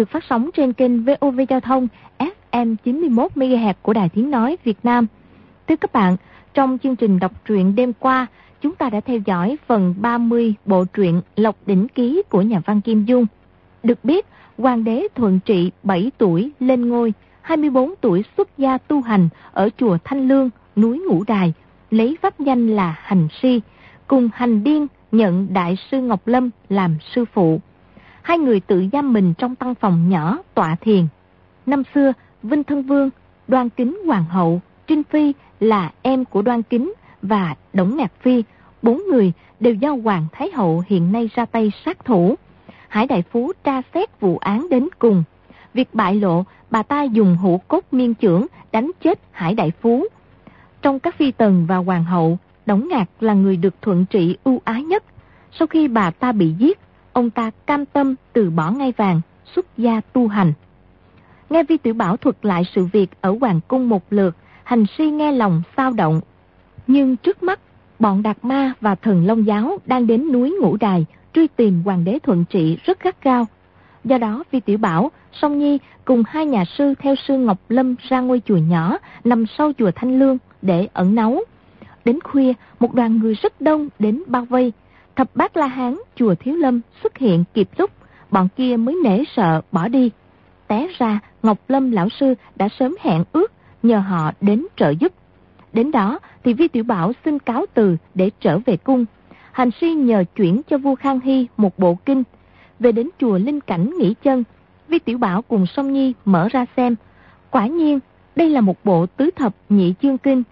được phát sóng trên kênh VOV Giao thông FM 91MHz của Đài Tiếng Nói Việt Nam. Thưa các bạn, trong chương trình đọc truyện đêm qua, chúng ta đã theo dõi phần 30 bộ truyện Lộc Đỉnh Ký của nhà văn Kim Dung. Được biết, Hoàng đế Thuận Trị 7 tuổi lên ngôi, 24 tuổi xuất gia tu hành ở chùa Thanh Lương, núi Ngũ Đài, lấy pháp danh là Hành Si, cùng Hành Điên nhận Đại sư Ngọc Lâm làm sư phụ. Hai người tự giam mình trong căn phòng nhỏ tọa thiền. Năm xưa, Vinh Thân Vương, Đoan Kính Hoàng hậu, Trinh Phi là em của Đoan Kính và Đổng Ngạc Phi, bốn người đều do Hoàng Thái Hậu hiện nay ra tay sát thủ. Hải Đại Phú tra xét vụ án đến cùng. Việc bại lộ, bà ta dùng hũ cốt miên trưởng đánh chết Hải Đại Phú. Trong các phi tần và hoàng hậu, Đổng Ngạc là người được thuận trị ưu ái nhất. Sau khi bà ta bị giết, ông ta cam tâm từ bỏ ngai vàng, xuất gia tu hành. Nghe Vi Tiểu Bảo thuật lại sự việc ở Hoàng Cung một lượt, hành si nghe lòng sao động. Nhưng trước mắt, bọn Đạt Ma và Thần Long Giáo đang đến núi Ngũ Đài truy tìm Hoàng đế Thuận Trị rất gắt gao. Do đó, Vi Tiểu Bảo, Song Nhi cùng hai nhà sư theo sư Ngọc Lâm ra ngôi chùa nhỏ nằm sau chùa Thanh Lương để ẩn náu. Đến khuya, một đoàn người rất đông đến bao vây. Thập bát La Hán, chùa Thiếu Lâm xuất hiện kịp lúc, bọn kia mới nể sợ bỏ đi. Té ra, Ngọc Lâm lão sư đã sớm hẹn ước nhờ họ đến trợ giúp. Đến đó thì Vi Tiểu Bảo xin cáo từ để trở về cung. Hành si nhờ chuyển cho vua Khang Hy một bộ kinh. Về đến chùa Linh Cảnh nghỉ chân, Vi Tiểu Bảo cùng Song Nhi mở ra xem. Quả nhiên, đây là một bộ tứ thập nhị chương kinh.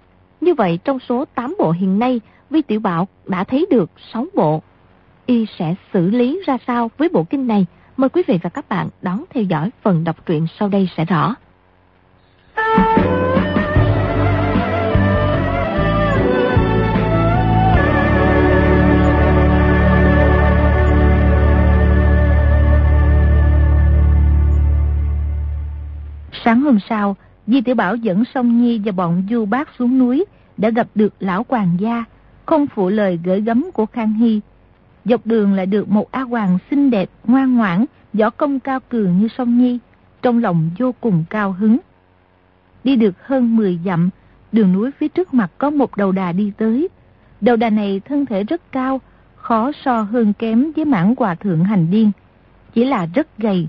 Như vậy trong số 8 bộ hiện nay, Vi Tiểu Bảo đã thấy được 6 bộ. Y sẽ xử lý ra sao với bộ kinh này? Mời quý vị và các bạn đón theo dõi phần đọc truyện sau đây sẽ rõ. Sáng hôm sau, Di Tiểu Bảo dẫn Song Nhi và bọn du bác xuống núi, đã gặp được lão hoàng gia, không phụ lời gửi gấm của Khang Hy. Dọc đường lại được một A Hoàng xinh đẹp, ngoan ngoãn, võ công cao cường như Song Nhi, trong lòng vô cùng cao hứng. Đi được hơn 10 dặm, đường núi phía trước mặt có một đầu đà đi tới. Đầu đà này thân thể rất cao, khó so hơn kém với mãn hòa thượng hành điên, chỉ là rất gầy.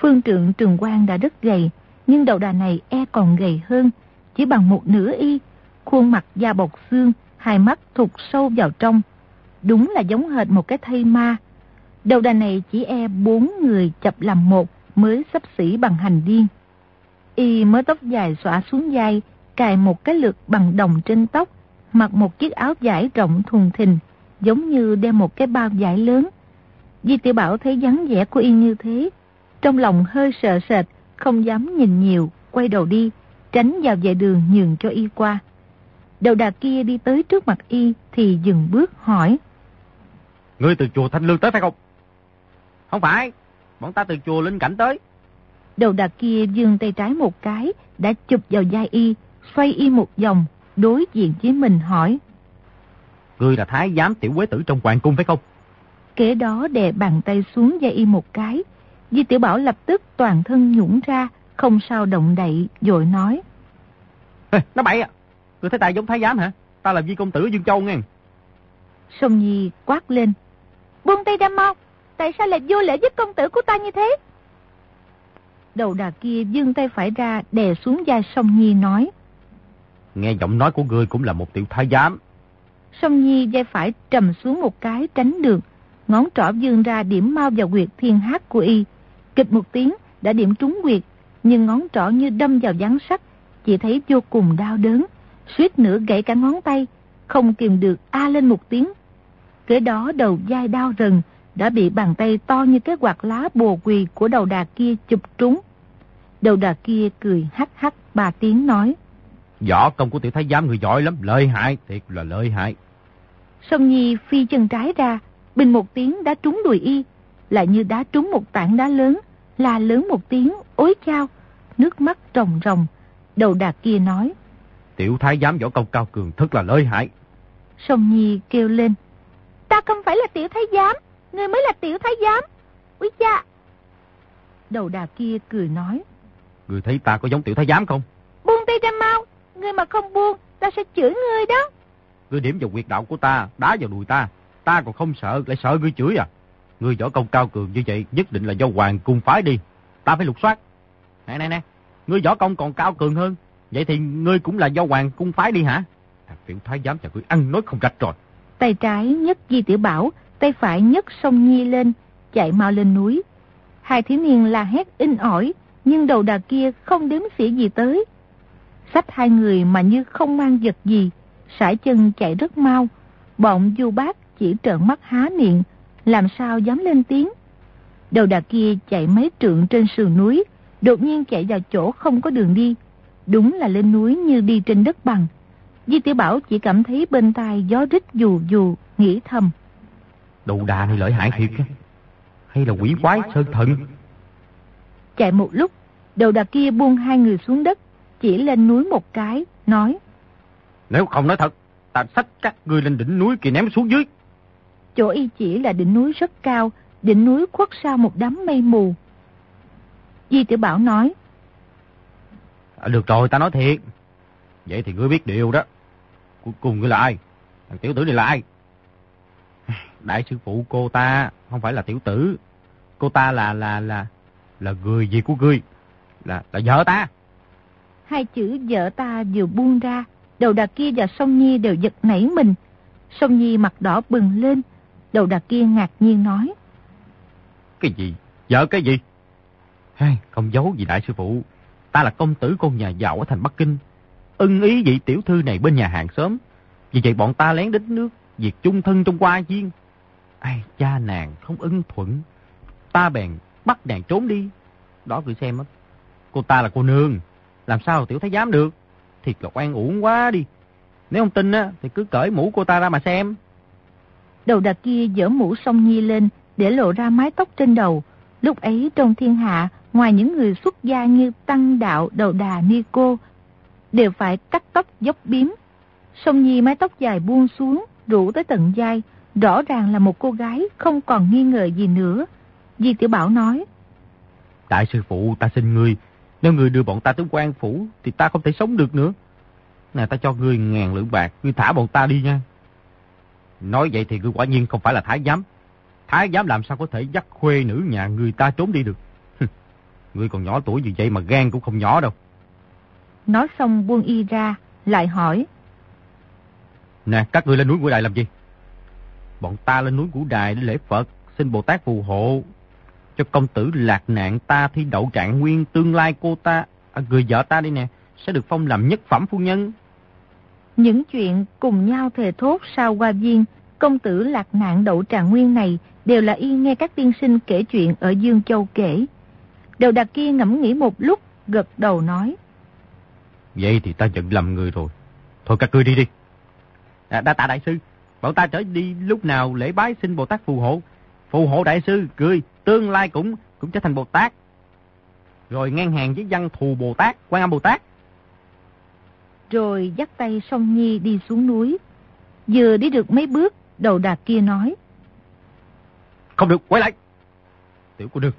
Phương trượng trường quan đã rất gầy, nhưng đầu đà này e còn gầy hơn, chỉ bằng một nửa y, khuôn mặt da bọc xương, hai mắt thụt sâu vào trong. Đúng là giống hệt một cái thây ma. Đầu đà này chỉ e bốn người chập làm một mới sắp xỉ bằng hành điên. Y mới tóc dài xõa xuống vai, cài một cái lược bằng đồng trên tóc, mặc một chiếc áo vải rộng thùng thình, giống như đem một cái bao vải lớn. Di tiểu Bảo thấy dáng vẻ của Y như thế, trong lòng hơi sợ sệt, không dám nhìn nhiều, quay đầu đi, tránh vào vệ đường nhường cho Y qua. Đầu đà kia đi tới trước mặt Y thì dừng bước hỏi. Ngươi từ chùa Thanh Lương tới phải không? Không phải, bọn ta từ chùa Linh Cảnh tới. Đầu đà kia dương tay trái một cái, đã chụp vào vai y, xoay y một vòng, đối diện với mình hỏi. Ngươi là thái giám tiểu quế tử trong hoàng cung phải không? Kế đó đè bàn tay xuống vai y một cái. Di tiểu bảo lập tức toàn thân nhũng ra, không sao động đậy, rồi nói. Ê, nó bậy à, ngươi thấy ta giống thái giám hả? Ta là di công tử Dương Châu nghe. Sông Nhi quát lên. Buông tay ra mau, tại sao lại vô lễ với công tử của ta như thế? Đầu đà kia dương tay phải ra đè xuống vai Song Nhi nói. Nghe giọng nói của người cũng là một tiểu thái giám. Song Nhi vai phải trầm xuống một cái tránh được. Ngón trỏ dương ra điểm mau vào quyệt thiên hát của y. Kịch một tiếng đã điểm trúng quyệt. Nhưng ngón trỏ như đâm vào gián sắt. Chỉ thấy vô cùng đau đớn. Suýt nữa gãy cả ngón tay. Không kìm được a lên một tiếng. Kế đó đầu vai đau rần đã bị bàn tay to như cái quạt lá bồ quỳ của đầu đà kia chụp trúng. Đầu đà kia cười hắc hắc ba tiếng nói. Võ công của tiểu thái giám người giỏi lắm, lợi hại, thiệt là lợi hại. Sông Nhi phi chân trái ra, bình một tiếng đã trúng đùi y, lại như đá trúng một tảng đá lớn, là lớn một tiếng, ối chao, nước mắt rồng rồng. Đầu đà kia nói. Tiểu thái giám võ công cao cường thật là lợi hại. Sông Nhi kêu lên. Ta không phải là tiểu thái giám, ngươi mới là tiểu thái giám. Úi cha! Đầu đà kia cười nói. Người thấy ta có giống tiểu thái giám không? Buông tay ra mau, ngươi mà không buông, ta sẽ chửi ngươi đó. Ngươi điểm vào quyệt đạo của ta, đá vào đùi ta, ta còn không sợ, lại sợ ngươi chửi à. Ngươi võ công cao cường như vậy, nhất định là do hoàng cung phái đi. Ta phải lục soát. Nè nè nè, ngươi võ công còn cao cường hơn, vậy thì ngươi cũng là do hoàng cung phái đi hả? Thằng tiểu thái giám nhà ngươi ăn nói không rạch rồi. Tay trái nhấc Di Tiểu Bảo, tay phải nhấc sông Nhi lên, chạy mau lên núi. Hai thiếu niên la hét in ỏi, nhưng đầu đà kia không đếm xỉa gì tới. Sách hai người mà như không mang vật gì, sải chân chạy rất mau. Bọn du bác chỉ trợn mắt há miệng, làm sao dám lên tiếng. Đầu đà kia chạy mấy trượng trên sườn núi, đột nhiên chạy vào chỗ không có đường đi. Đúng là lên núi như đi trên đất bằng. Di Tiểu Bảo chỉ cảm thấy bên tai gió rít dù dù, nghĩ thầm. Đầu đà này lợi hại thiệt Hay là quỷ quái sơn thần? Chạy một lúc, đầu đà kia buông hai người xuống đất, chỉ lên núi một cái, nói. Nếu không nói thật, ta xách các ngươi lên đỉnh núi kia ném xuống dưới. Chỗ y chỉ là đỉnh núi rất cao, đỉnh núi khuất sau một đám mây mù. Di Tiểu Bảo nói. À, được rồi, ta nói thiệt. Vậy thì ngươi biết điều đó. Cuối cùng ngươi là ai? Thằng tiểu tử này là ai? Đại sư phụ cô ta không phải là tiểu tử. Cô ta là là là là người gì của ngươi? Là là vợ ta. Hai chữ vợ ta vừa buông ra, đầu đà kia và sông Nhi đều giật nảy mình. Sông Nhi mặt đỏ bừng lên, đầu đà kia ngạc nhiên nói. Cái gì? Vợ cái gì? Không giấu gì đại sư phụ. Ta là công tử con nhà giàu ở thành Bắc Kinh. Ưng ý vị tiểu thư này bên nhà hàng xóm. Vì vậy bọn ta lén đến nước, việc chung thân trong qua viên. Ai, cha nàng không ưng thuận. Ta bèn bắt nàng trốn đi. Đó cứ xem á. Cô ta là cô nương. Làm sao tiểu thấy dám được? Thiệt là oan uổng quá đi. Nếu không tin á, thì cứ cởi mũ cô ta ra mà xem. Đầu đà kia dỡ mũ song nhi lên để lộ ra mái tóc trên đầu. Lúc ấy trong thiên hạ, ngoài những người xuất gia như Tăng Đạo, Đầu Đà, Ni Cô, đều phải cắt tóc dốc biếm. sông Nhi mái tóc dài buông xuống, rủ tới tận vai, rõ ràng là một cô gái không còn nghi ngờ gì nữa. Di Tiểu Bảo nói, Đại sư phụ ta xin ngươi, nếu ngươi đưa bọn ta tới quan phủ thì ta không thể sống được nữa. Nè ta cho ngươi ngàn lượng bạc, ngươi thả bọn ta đi nha. Nói vậy thì ngươi quả nhiên không phải là thái giám. Thái giám làm sao có thể dắt khuê nữ nhà người ta trốn đi được ngươi còn nhỏ tuổi như vậy mà gan cũng không nhỏ đâu. Nói xong buông y ra, lại hỏi. Nè, các ngươi lên núi Ngũ Đài làm gì? Bọn ta lên núi Ngũ Đài để lễ Phật, xin Bồ Tát phù hộ. Cho công tử lạc nạn ta thi đậu trạng nguyên tương lai cô ta, à, người vợ ta đi nè, sẽ được phong làm nhất phẩm phu nhân. Những chuyện cùng nhau thề thốt sau qua viên, công tử lạc nạn đậu trạng nguyên này đều là y nghe các tiên sinh kể chuyện ở Dương Châu kể. Đầu đặc kia ngẫm nghĩ một lúc, gật đầu nói. Vậy thì ta nhận lầm người rồi. Thôi các ngươi đi đi. À, đa tạ đại sư. Bọn ta trở đi lúc nào lễ bái xin Bồ Tát phù hộ. Phù hộ đại sư, cười, tương lai cũng cũng trở thành Bồ Tát. Rồi ngang hàng với văn thù Bồ Tát, quan âm Bồ Tát. Rồi dắt tay song Nhi đi xuống núi. Vừa đi được mấy bước, đầu đà kia nói. Không được, quay lại. Tiểu cô nương,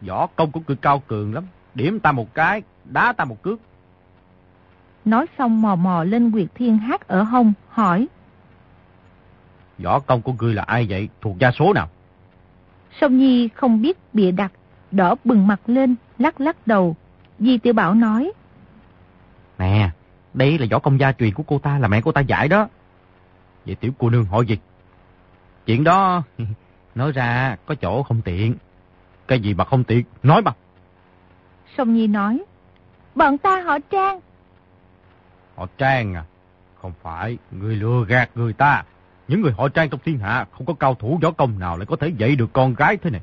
võ công của ngươi cao cường lắm. Điểm ta một cái, đá ta một cước. Nói xong mò mò lên Nguyệt Thiên hát ở hông, hỏi. Võ công của ngươi là ai vậy? Thuộc gia số nào? Song Nhi không biết bịa đặt, đỏ bừng mặt lên, lắc lắc đầu. Di Tiểu Bảo nói. Nè, đây là võ công gia truyền của cô ta, là mẹ cô ta dạy đó. Vậy tiểu cô nương hỏi gì? Chuyện đó, nói ra có chỗ không tiện. Cái gì mà không tiện, nói mà. Song Nhi nói. Bọn ta họ Trang, Họ Trang à? Không phải, người lừa gạt người ta. Những người họ Trang trong thiên hạ không có cao thủ võ công nào lại có thể dạy được con gái thế này.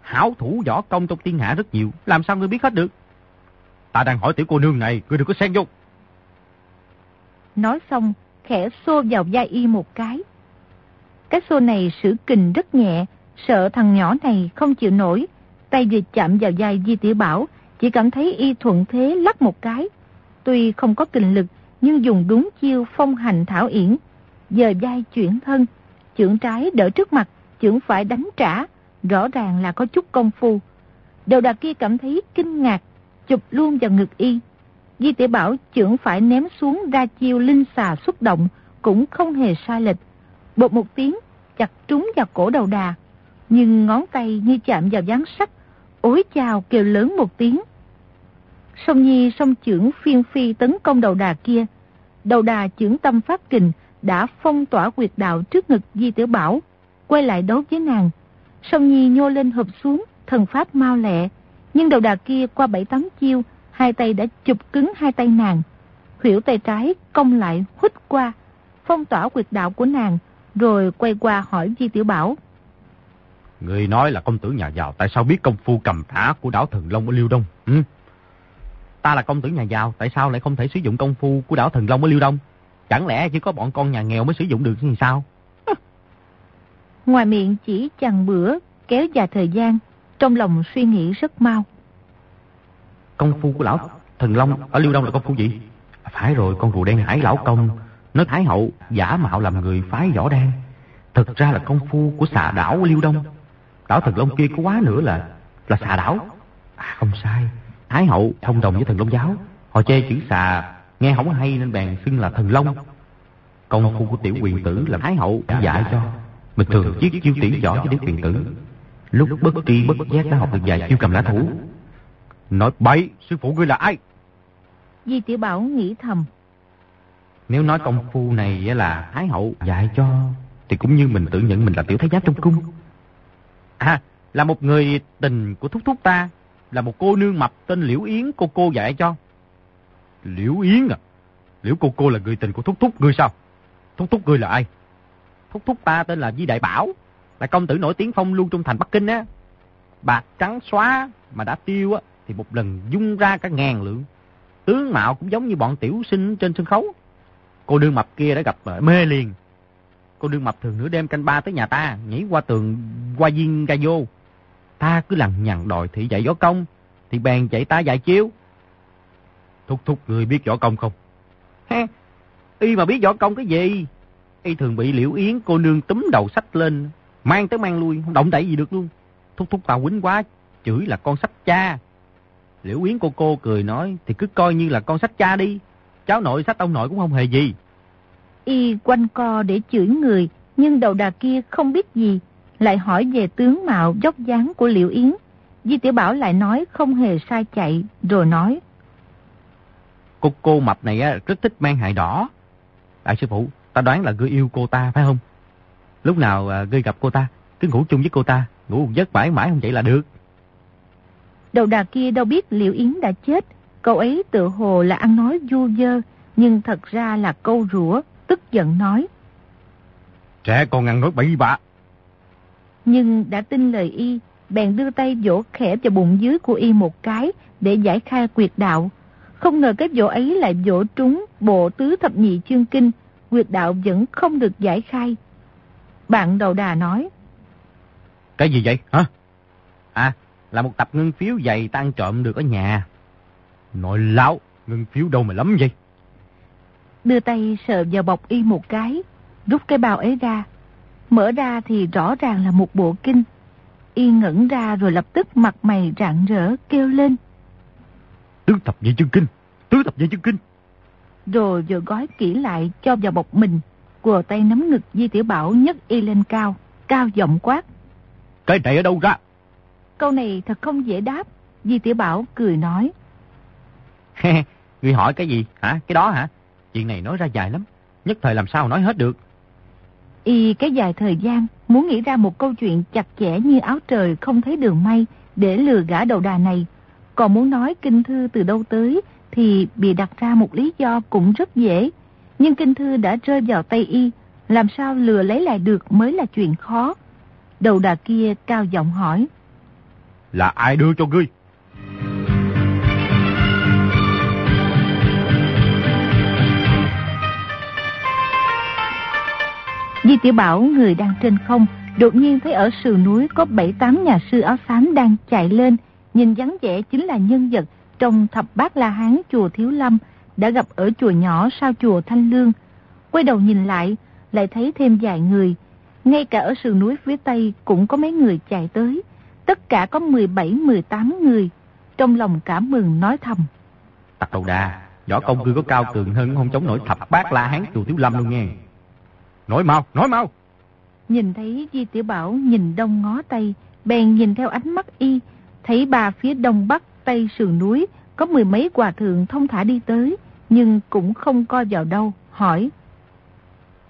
Hảo thủ võ công trong thiên hạ rất nhiều, làm sao ngươi biết hết được? Ta đang hỏi tiểu cô nương này, ngươi đừng có xen vô. Nói xong, khẽ xô vào vai y một cái. Cái xô này sử kình rất nhẹ, sợ thằng nhỏ này không chịu nổi. Tay vừa chạm vào vai Di Tiểu Bảo, chỉ cảm thấy y thuận thế lắc một cái. Tuy không có kình lực, nhưng dùng đúng chiêu phong hành thảo yển. Giờ vai chuyển thân, chưởng trái đỡ trước mặt, chưởng phải đánh trả. rõ ràng là có chút công phu. Đầu đà kia cảm thấy kinh ngạc, chụp luôn vào ngực y. Di tiểu Bảo trưởng phải ném xuống ra chiêu linh xà xuất động, cũng không hề sai lệch. Bột một tiếng, chặt trúng vào cổ đầu đà, nhưng ngón tay như chạm vào dáng sắt, ối chào kêu lớn một tiếng. Song Nhi song trưởng phiên phi tấn công đầu đà kia. Đầu đà trưởng tâm pháp kình đã phong tỏa quyệt đạo trước ngực Di Tiểu Bảo, quay lại đấu với nàng. Song Nhi nhô lên hợp xuống, thần pháp mau lẹ, nhưng đầu đà kia qua bảy tám chiêu, hai tay đã chụp cứng hai tay nàng. Hiểu tay trái cong lại hút qua, phong tỏa quyệt đạo của nàng, rồi quay qua hỏi Di Tiểu Bảo. Người nói là công tử nhà giàu, tại sao biết công phu cầm thả của đảo Thần Long ở Liêu Đông? Ừ? Ta là công tử nhà giàu, tại sao lại không thể sử dụng công phu của đảo Thần Long ở Liêu Đông? Chẳng lẽ chỉ có bọn con nhà nghèo mới sử dụng được như sao? Ngoài miệng chỉ chằng bữa, kéo dài thời gian, trong lòng suy nghĩ rất mau. Công phu của lão Thần Long ở Liêu Đông là công phu gì? Phải rồi, con rùa đen hải lão công, nói Thái hậu giả mạo làm người phái võ đan. Thực ra là công phu của xà đảo Liêu Đông. Đảo Thần Long kia có quá nữa là là xà đảo. À không sai, Thái hậu thông đồng với thần Long giáo. Họ chê chữ xà nghe không hay nên bèn xưng là thần Long. Công phu của tiểu quyền tử là Thái hậu đã dạy cho. Mình thường chiếc chiêu tỷ võ cho tiểu quyền tử. Lúc bất tri bất giác đã học được vài chiêu cầm lá thủ. Nói bậy, sư phụ ngươi là ai? Di Tiểu Bảo nghĩ thầm. Nếu nói công phu này là Thái hậu dạy cho, thì cũng như mình tự nhận mình là tiểu thái giám trong cung. À, là một người tình của thúc thúc ta, là một cô nương mập tên Liễu Yến cô cô dạy cho. Liễu Yến à? Liễu cô cô là người tình của thúc thúc ngươi sao? Thúc thúc ngươi là ai? Thúc thúc ta tên là Di Đại Bảo, là công tử nổi tiếng phong lưu trong thành Bắc Kinh á. Bạc trắng xóa mà đã tiêu á, thì một lần dung ra cả ngàn lượng. Tướng mạo cũng giống như bọn tiểu sinh trên sân khấu. Cô đương mập kia đã gặp ờ, mê liền. Cô đương mập thường nửa đêm canh ba tới nhà ta, nhảy qua tường qua viên ra vô. Ta cứ lằn nhằn đòi thị dạy võ công, thì bèn chạy ta dạy chiếu. Thúc thúc người biết võ công không? Ha, y mà biết võ công cái gì? Y thường bị liễu yến cô nương túm đầu sách lên, mang tới mang lui, không động đậy gì được luôn. Thúc thúc ta quýnh quá, chửi là con sách cha. Liễu yến cô cô cười nói, thì cứ coi như là con sách cha đi. Cháu nội sách ông nội cũng không hề gì. Y quanh co để chửi người, nhưng đầu đà kia không biết gì, lại hỏi về tướng mạo dốc dáng của Liễu Yến. Di Tiểu Bảo lại nói không hề sai chạy, rồi nói. Cô cô mập này á, rất thích mang hại đỏ. Đại sư phụ, ta đoán là ngươi yêu cô ta phải không? Lúc nào à, ngươi gặp cô ta, cứ ngủ chung với cô ta, ngủ một giấc mãi mãi không vậy là được. Đầu đà kia đâu biết Liễu Yến đã chết, câu ấy tự hồ là ăn nói du dơ, nhưng thật ra là câu rủa, tức giận nói. Trẻ con ăn nói bậy bạ. Nhưng đã tin lời y, bèn đưa tay vỗ khẽ vào bụng dưới của y một cái để giải khai quyệt đạo. Không ngờ cái vỗ ấy lại vỗ trúng bộ tứ thập nhị chương kinh, quyệt đạo vẫn không được giải khai. Bạn đầu đà nói. Cái gì vậy hả? À, là một tập ngân phiếu dày tan trộm được ở nhà. Nội lão, ngân phiếu đâu mà lắm vậy? Đưa tay sờ vào bọc y một cái, rút cái bao ấy ra. Mở ra thì rõ ràng là một bộ kinh. Y ngẩn ra rồi lập tức mặt mày rạng rỡ kêu lên. Tứ thập nhị chương kinh, tứ thập nhị chương kinh. Rồi vừa gói kỹ lại cho vào bọc mình, quờ tay nắm ngực Di Tiểu Bảo nhấc y lên cao, cao giọng quát. Cái này ở đâu ra? Câu này thật không dễ đáp, Di Tiểu Bảo cười nói. Người hỏi cái gì hả? Cái đó hả? Chuyện này nói ra dài lắm, nhất thời làm sao nói hết được. Y cái dài thời gian muốn nghĩ ra một câu chuyện chặt chẽ như áo trời không thấy đường may để lừa gã đầu đà này. Còn muốn nói kinh thư từ đâu tới thì bị đặt ra một lý do cũng rất dễ. Nhưng kinh thư đã rơi vào tay y, làm sao lừa lấy lại được mới là chuyện khó. Đầu đà kia cao giọng hỏi. Là ai đưa cho ngươi? Di Tiểu Bảo người đang trên không, đột nhiên thấy ở sườn núi có bảy tám nhà sư áo xám đang chạy lên, nhìn dáng vẻ chính là nhân vật trong thập bát La Hán chùa Thiếu Lâm đã gặp ở chùa nhỏ sau chùa Thanh Lương. Quay đầu nhìn lại, lại thấy thêm vài người. Ngay cả ở sườn núi phía Tây cũng có mấy người chạy tới. Tất cả có 17-18 người. Trong lòng cảm mừng nói thầm. Tạc đầu đà, võ công ngươi có cao cường hơn không chống nổi thập bát la hán chùa Thiếu Lâm luôn nghe. Nói mau, nói mau. Nhìn thấy Di Tiểu Bảo nhìn đông ngó tây, bèn nhìn theo ánh mắt y, thấy bà phía đông bắc tây sườn núi có mười mấy hòa thượng thông thả đi tới, nhưng cũng không coi vào đâu, hỏi.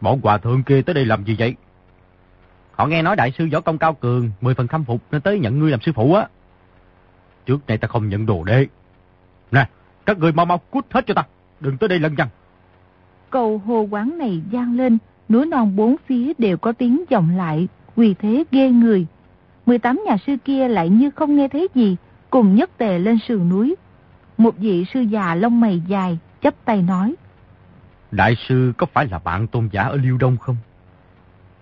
Bọn hòa thượng kia tới đây làm gì vậy? Họ nghe nói đại sư võ công cao cường, mười phần khâm phục nên tới nhận ngươi làm sư phụ á. Trước đây ta không nhận đồ đế. Nè, các người mau mau cút hết cho ta, đừng tới đây lân nhăn. Cầu hồ quán này gian lên, núi non bốn phía đều có tiếng vọng lại, quỳ thế ghê người. 18 nhà sư kia lại như không nghe thấy gì, cùng nhất tề lên sườn núi. Một vị sư già lông mày dài, chấp tay nói. Đại sư có phải là bạn tôn giả ở Liêu Đông không?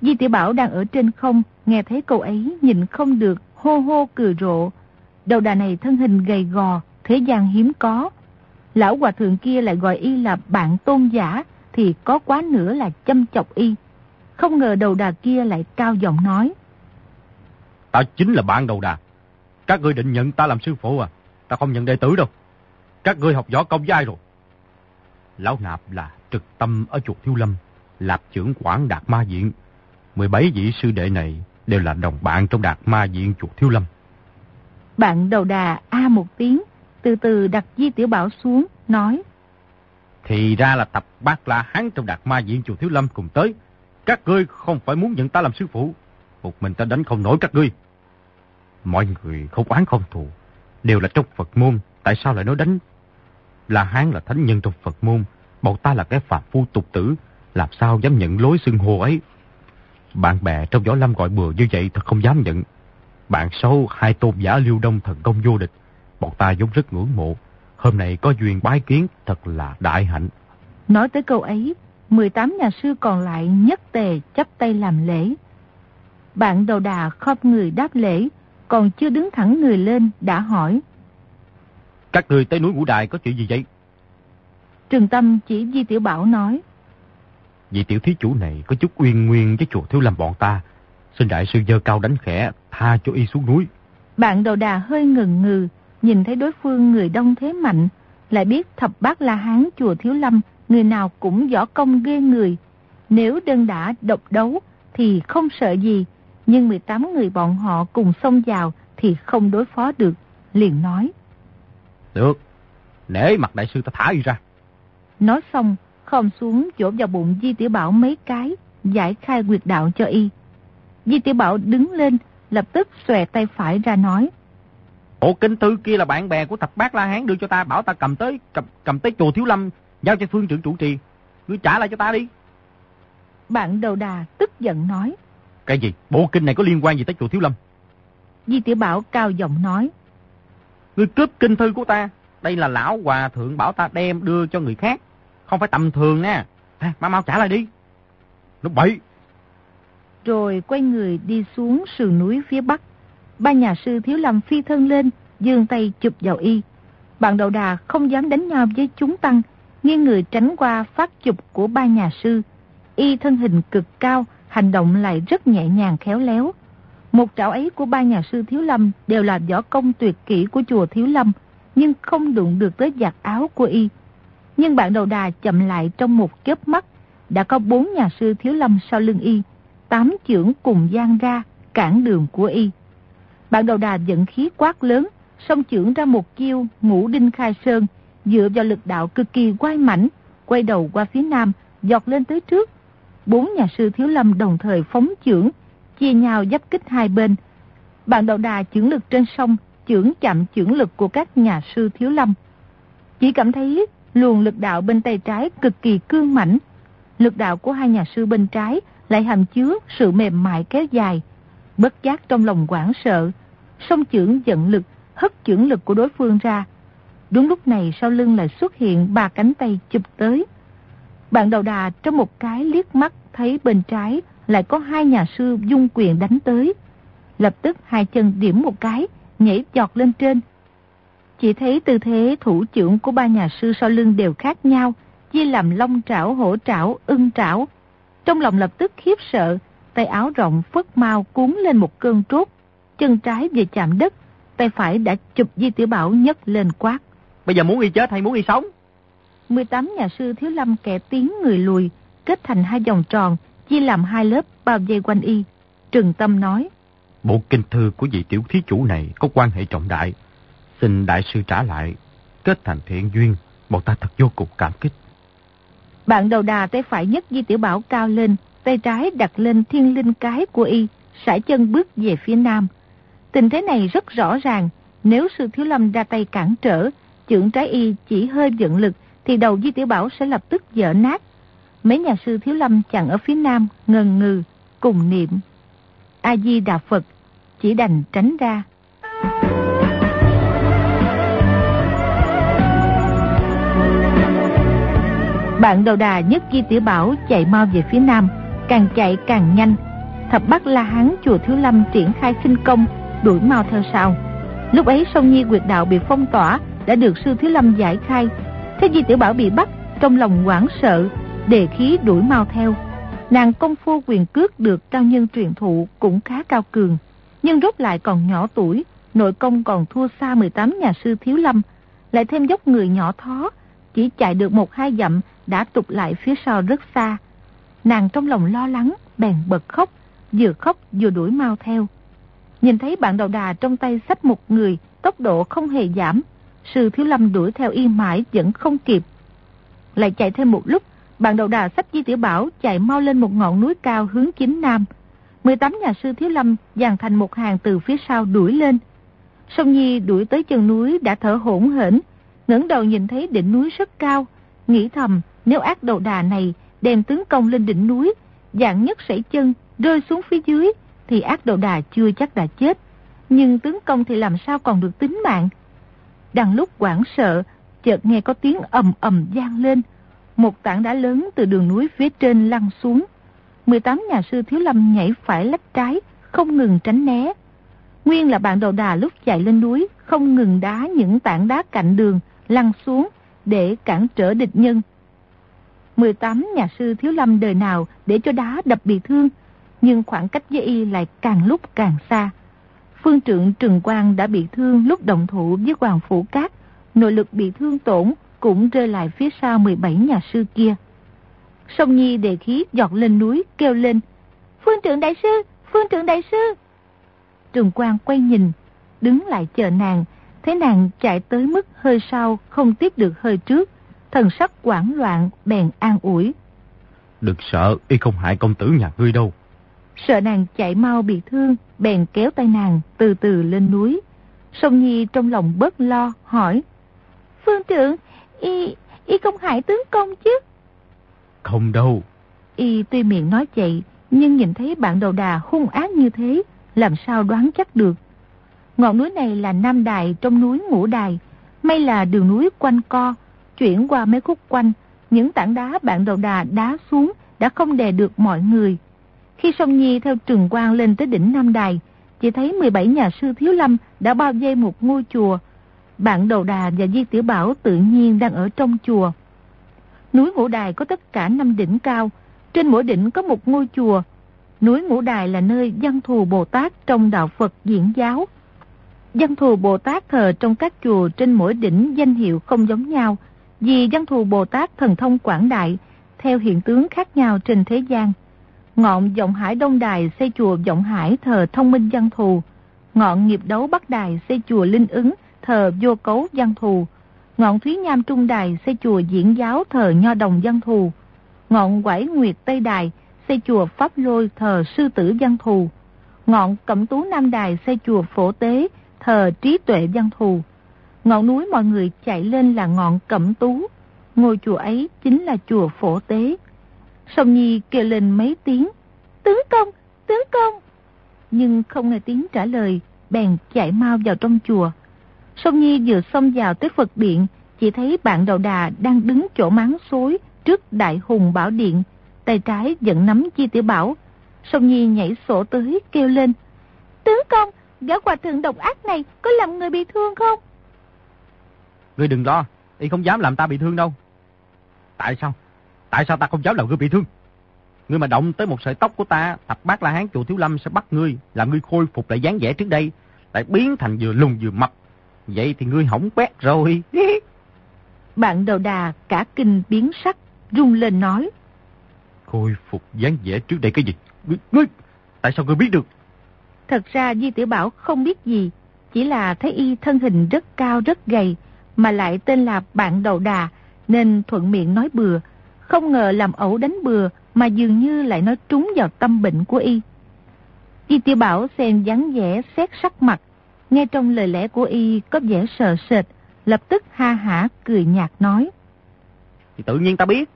Di tiểu Bảo đang ở trên không, nghe thấy câu ấy nhìn không được, hô hô cười rộ. Đầu đà này thân hình gầy gò, thế gian hiếm có. Lão hòa thượng kia lại gọi y là bạn tôn giả, thì có quá nữa là châm chọc y. Không ngờ đầu đà kia lại cao giọng nói. Ta chính là bạn đầu đà. Các ngươi định nhận ta làm sư phụ à? Ta không nhận đệ tử đâu. Các ngươi học võ công với ai rồi? Lão Nạp là trực tâm ở chuột Thiếu Lâm, lạp trưởng quản Đạt Ma Viện. 17 vị sư đệ này đều là đồng bạn trong Đạt Ma Viện chuột Thiếu Lâm. Bạn đầu đà A một tiếng, từ từ đặt Di Tiểu Bảo xuống, nói. Thì ra là tập bác la hán trong Đạt Ma diện chùa Thiếu Lâm cùng tới. Các ngươi không phải muốn nhận ta làm sư phụ. Một mình ta đánh không nổi các ngươi. Mọi người không oán không thù, đều là trong Phật môn, tại sao lại nói đánh? La Hán là thánh nhân trong Phật môn, bọn ta là cái phạm phu tục tử, làm sao dám nhận lối xưng hô ấy? Bạn bè trong võ lâm gọi bừa như vậy thật không dám nhận. Bạn xấu hai tôn giả lưu đông thần công vô địch, bọn ta vốn rất ngưỡng mộ. Hôm nay có duyên bái kiến thật là đại hạnh. Nói tới câu ấy, 18 nhà sư còn lại nhất tề chấp tay làm lễ. Bạn đầu đà khom người đáp lễ, còn chưa đứng thẳng người lên đã hỏi. Các người tới núi Ngũ Đài có chuyện gì vậy? Trường Tâm chỉ Di Tiểu Bảo nói. Vị tiểu thí chủ này có chút uyên nguyên với chùa thiếu làm bọn ta. Xin đại sư dơ cao đánh khẽ, tha cho y xuống núi. Bạn đầu đà hơi ngừng ngừ, nhìn thấy đối phương người đông thế mạnh, lại biết thập bát la hán chùa thiếu lâm, người nào cũng võ công ghê người. Nếu đơn đã độc đấu thì không sợ gì, nhưng 18 người bọn họ cùng xông vào thì không đối phó được, liền nói. Được, nể mặt đại sư ta thả y ra. Nói xong, khom xuống chỗ vào bụng Di Tiểu Bảo mấy cái, giải khai quyệt đạo cho y. Di Tiểu Bảo đứng lên, lập tức xòe tay phải ra nói. Ổ kinh thư kia là bạn bè của thập bát La Hán đưa cho ta, bảo ta cầm tới cầm, cầm tới chùa Thiếu Lâm, giao cho phương trưởng chủ trì. Ngươi trả lại cho ta đi. Bạn đầu đà tức giận nói. Cái gì? Bộ kinh này có liên quan gì tới chùa Thiếu Lâm? Di Tiểu Bảo cao giọng nói. Ngươi cướp kinh thư của ta. Đây là lão hòa thượng bảo ta đem đưa cho người khác. Không phải tầm thường nha. À, mau mau trả lại đi. Nó bậy. Rồi quay người đi xuống sườn núi phía bắc. Ba nhà sư Thiếu Lâm phi thân lên, dương tay chụp vào y. Bạn đầu đà không dám đánh nhau với chúng tăng, nghiêng người tránh qua phát chụp của ba nhà sư. Y thân hình cực cao, hành động lại rất nhẹ nhàng khéo léo. Một trảo ấy của ba nhà sư Thiếu Lâm đều là võ công tuyệt kỹ của chùa Thiếu Lâm, nhưng không đụng được tới giặt áo của y. Nhưng bạn đầu đà chậm lại trong một chớp mắt, đã có bốn nhà sư Thiếu Lâm sau lưng y, tám trưởng cùng gian ra, cản đường của y. Bạn đầu đà dẫn khí quát lớn, song trưởng ra một chiêu ngũ đinh khai sơn, dựa vào lực đạo cực kỳ quay mảnh, quay đầu qua phía nam, dọt lên tới trước. Bốn nhà sư Thiếu Lâm đồng thời phóng trưởng, chia nhau giáp kích hai bên. Bạn đầu đà trưởng lực trên sông, trưởng chậm trưởng lực của các nhà sư Thiếu Lâm. Chỉ cảm thấy luồng lực đạo bên tay trái cực kỳ cương mảnh. Lực đạo của hai nhà sư bên trái lại hàm chứa sự mềm mại kéo dài. Bất giác trong lòng quảng sợ, song trưởng giận lực, hất trưởng lực của đối phương ra. Đúng lúc này sau lưng lại xuất hiện ba cánh tay chụp tới. Bạn đầu đà trong một cái liếc mắt thấy bên trái lại có hai nhà sư dung quyền đánh tới. Lập tức hai chân điểm một cái, nhảy giọt lên trên. Chỉ thấy tư thế thủ trưởng của ba nhà sư sau lưng đều khác nhau, chia làm long trảo, hổ trảo, ưng trảo. Trong lòng lập tức khiếp sợ, tay áo rộng phất mau cuốn lên một cơn trốt, chân trái về chạm đất, tay phải đã chụp Di Tiểu Bảo nhấc lên quát. Bây giờ muốn y chết hay muốn y sống? 18 nhà sư Thiếu Lâm kẻ tiếng người lùi, kết thành hai vòng tròn, chia làm hai lớp bao vây quanh y. Trừng Tâm nói. Bộ kinh thư của vị tiểu thí chủ này có quan hệ trọng đại. Xin đại sư trả lại, kết thành thiện duyên, bọn ta thật vô cùng cảm kích. Bạn đầu đà tay phải nhất Di Tiểu Bảo cao lên, tay trái đặt lên thiên linh cái của y, sải chân bước về phía nam. Tình thế này rất rõ ràng, nếu sư thiếu lâm ra tay cản trở, trưởng trái y chỉ hơi dựng lực, thì đầu Di Tiểu Bảo sẽ lập tức dở nát. Mấy nhà sư thiếu lâm chặn ở phía nam, ngần ngừ, cùng niệm. A-di-đà Phật, chỉ đành tránh ra. Bạn đầu đà nhất Di Tiểu Bảo chạy mau về phía nam, càng chạy càng nhanh. Thập Bắc La Hán chùa Thiếu Lâm triển khai khinh công, đuổi mau theo sau. Lúc ấy sông Nhi quyệt đạo bị phong tỏa, đã được sư Thiếu Lâm giải khai. Thế Di Tiểu Bảo bị bắt, trong lòng hoảng sợ, đề khí đuổi mau theo. Nàng công phu quyền cước được cao nhân truyền thụ cũng khá cao cường, nhưng rốt lại còn nhỏ tuổi, nội công còn thua xa 18 nhà sư Thiếu Lâm, lại thêm dốc người nhỏ thó, chỉ chạy được một hai dặm đã tụt lại phía sau rất xa. Nàng trong lòng lo lắng, bèn bật khóc, vừa khóc vừa đuổi mau theo. Nhìn thấy bạn đầu đà trong tay sách một người, tốc độ không hề giảm. Sư Thiếu Lâm đuổi theo yên mãi vẫn không kịp. Lại chạy thêm một lúc, bạn đầu đà sách Di Tiểu Bảo chạy mau lên một ngọn núi cao hướng chính nam. 18 nhà sư Thiếu Lâm dàn thành một hàng từ phía sau đuổi lên. Sông Nhi đuổi tới chân núi đã thở hổn hển, ngẩng đầu nhìn thấy đỉnh núi rất cao, nghĩ thầm nếu ác đầu đà này đem tướng công lên đỉnh núi, dạng nhất sảy chân rơi xuống phía dưới thì ác đầu đà chưa chắc đã chết. Nhưng tướng công thì làm sao còn được tính mạng. Đang lúc quảng sợ, chợt nghe có tiếng ầm ầm gian lên. Một tảng đá lớn từ đường núi phía trên lăn xuống. 18 nhà sư thiếu lâm nhảy phải lách trái, không ngừng tránh né. Nguyên là bạn đầu đà lúc chạy lên núi, không ngừng đá những tảng đá cạnh đường, lăn xuống để cản trở địch nhân. 18 nhà sư thiếu lâm đời nào để cho đá đập bị thương, nhưng khoảng cách với y lại càng lúc càng xa. Phương trượng Trừng Quang đã bị thương lúc động thủ với Hoàng Phủ Cát, nội lực bị thương tổn cũng rơi lại phía sau 17 nhà sư kia. Sông Nhi đề khí giọt lên núi kêu lên, Phương trượng đại sư, Phương trượng đại sư. Trừng Quang quay nhìn, đứng lại chờ nàng, thấy nàng chạy tới mức hơi sau không tiếp được hơi trước, thần sắc quảng loạn bèn an ủi. Đừng sợ, y không hại công tử nhà ngươi đâu. Sợ nàng chạy mau bị thương, bèn kéo tay nàng từ từ lên núi. Sông Nhi trong lòng bớt lo, hỏi. Phương trưởng, y, y không hại tướng công chứ? Không đâu. Y tuy miệng nói vậy, nhưng nhìn thấy bạn đầu đà hung ác như thế, làm sao đoán chắc được. Ngọn núi này là Nam Đài trong núi Ngũ Đài, may là đường núi quanh co, chuyển qua mấy khúc quanh, những tảng đá bạn đầu đà đá xuống đã không đè được mọi người. Khi sông Nhi theo trường quang lên tới đỉnh Nam Đài, chỉ thấy 17 nhà sư Thiếu Lâm đã bao vây một ngôi chùa. Bạn đầu đà và Di Tiểu Bảo tự nhiên đang ở trong chùa. Núi Ngũ Đài có tất cả năm đỉnh cao, trên mỗi đỉnh có một ngôi chùa. Núi Ngũ Đài là nơi văn thù Bồ Tát trong đạo Phật diễn giáo. dân thù Bồ Tát thờ trong các chùa trên mỗi đỉnh danh hiệu không giống nhau, vì văn thù Bồ Tát thần thông quảng đại, theo hiện tướng khác nhau trên thế gian. Ngọn Vọng Hải Đông Đài xây chùa Vọng Hải thờ thông minh văn thù. Ngọn Nghiệp Đấu Bắc Đài xây chùa Linh ứng thờ vô cấu văn thù. Ngọn Thúy Nham Trung Đài xây chùa Diễn Giáo thờ Nho Đồng văn thù. Ngọn Quải Nguyệt Tây Đài xây chùa Pháp Lôi thờ Sư Tử văn thù. Ngọn Cẩm Tú Nam Đài xây chùa Phổ Tế thờ Trí Tuệ văn thù. Ngọn núi mọi người chạy lên là ngọn Cẩm Tú. Ngôi chùa ấy chính là chùa Phổ Tế. Sông Nhi kêu lên mấy tiếng. Tướng công, tướng công. Nhưng không nghe tiếng trả lời, bèn chạy mau vào trong chùa. Sông Nhi vừa xông vào tới Phật điện, chỉ thấy bạn đầu đà đang đứng chỗ máng xối trước đại hùng bảo điện, tay trái vẫn nắm chi tiểu bảo. Sông Nhi nhảy sổ tới kêu lên. Tướng công, gã hòa thượng độc ác này có làm người bị thương không? Ngươi đừng lo, y không dám làm ta bị thương đâu. Tại sao? Tại sao ta không dám làm ngươi bị thương? Ngươi mà động tới một sợi tóc của ta, thập bát la hán chùa Thiếu Lâm sẽ bắt ngươi, làm ngươi khôi phục lại dáng vẻ trước đây, lại biến thành vừa lùn vừa mập. Vậy thì ngươi hỏng bét rồi. Bạn đầu đà cả kinh biến sắc, rung lên nói. Khôi phục dáng vẻ trước đây cái gì? Ngươi, ngươi, tại sao ngươi biết được? Thật ra Di Tiểu Bảo không biết gì, chỉ là thấy y thân hình rất cao rất gầy, mà lại tên là bạn đầu đà, nên thuận miệng nói bừa. Không ngờ làm ẩu đánh bừa mà dường như lại nói trúng vào tâm bệnh của y. Y Tiểu Bảo xem dáng vẻ xét sắc mặt, nghe trong lời lẽ của y có vẻ sợ sệt, lập tức ha hả cười nhạt nói. Thì tự nhiên ta biết.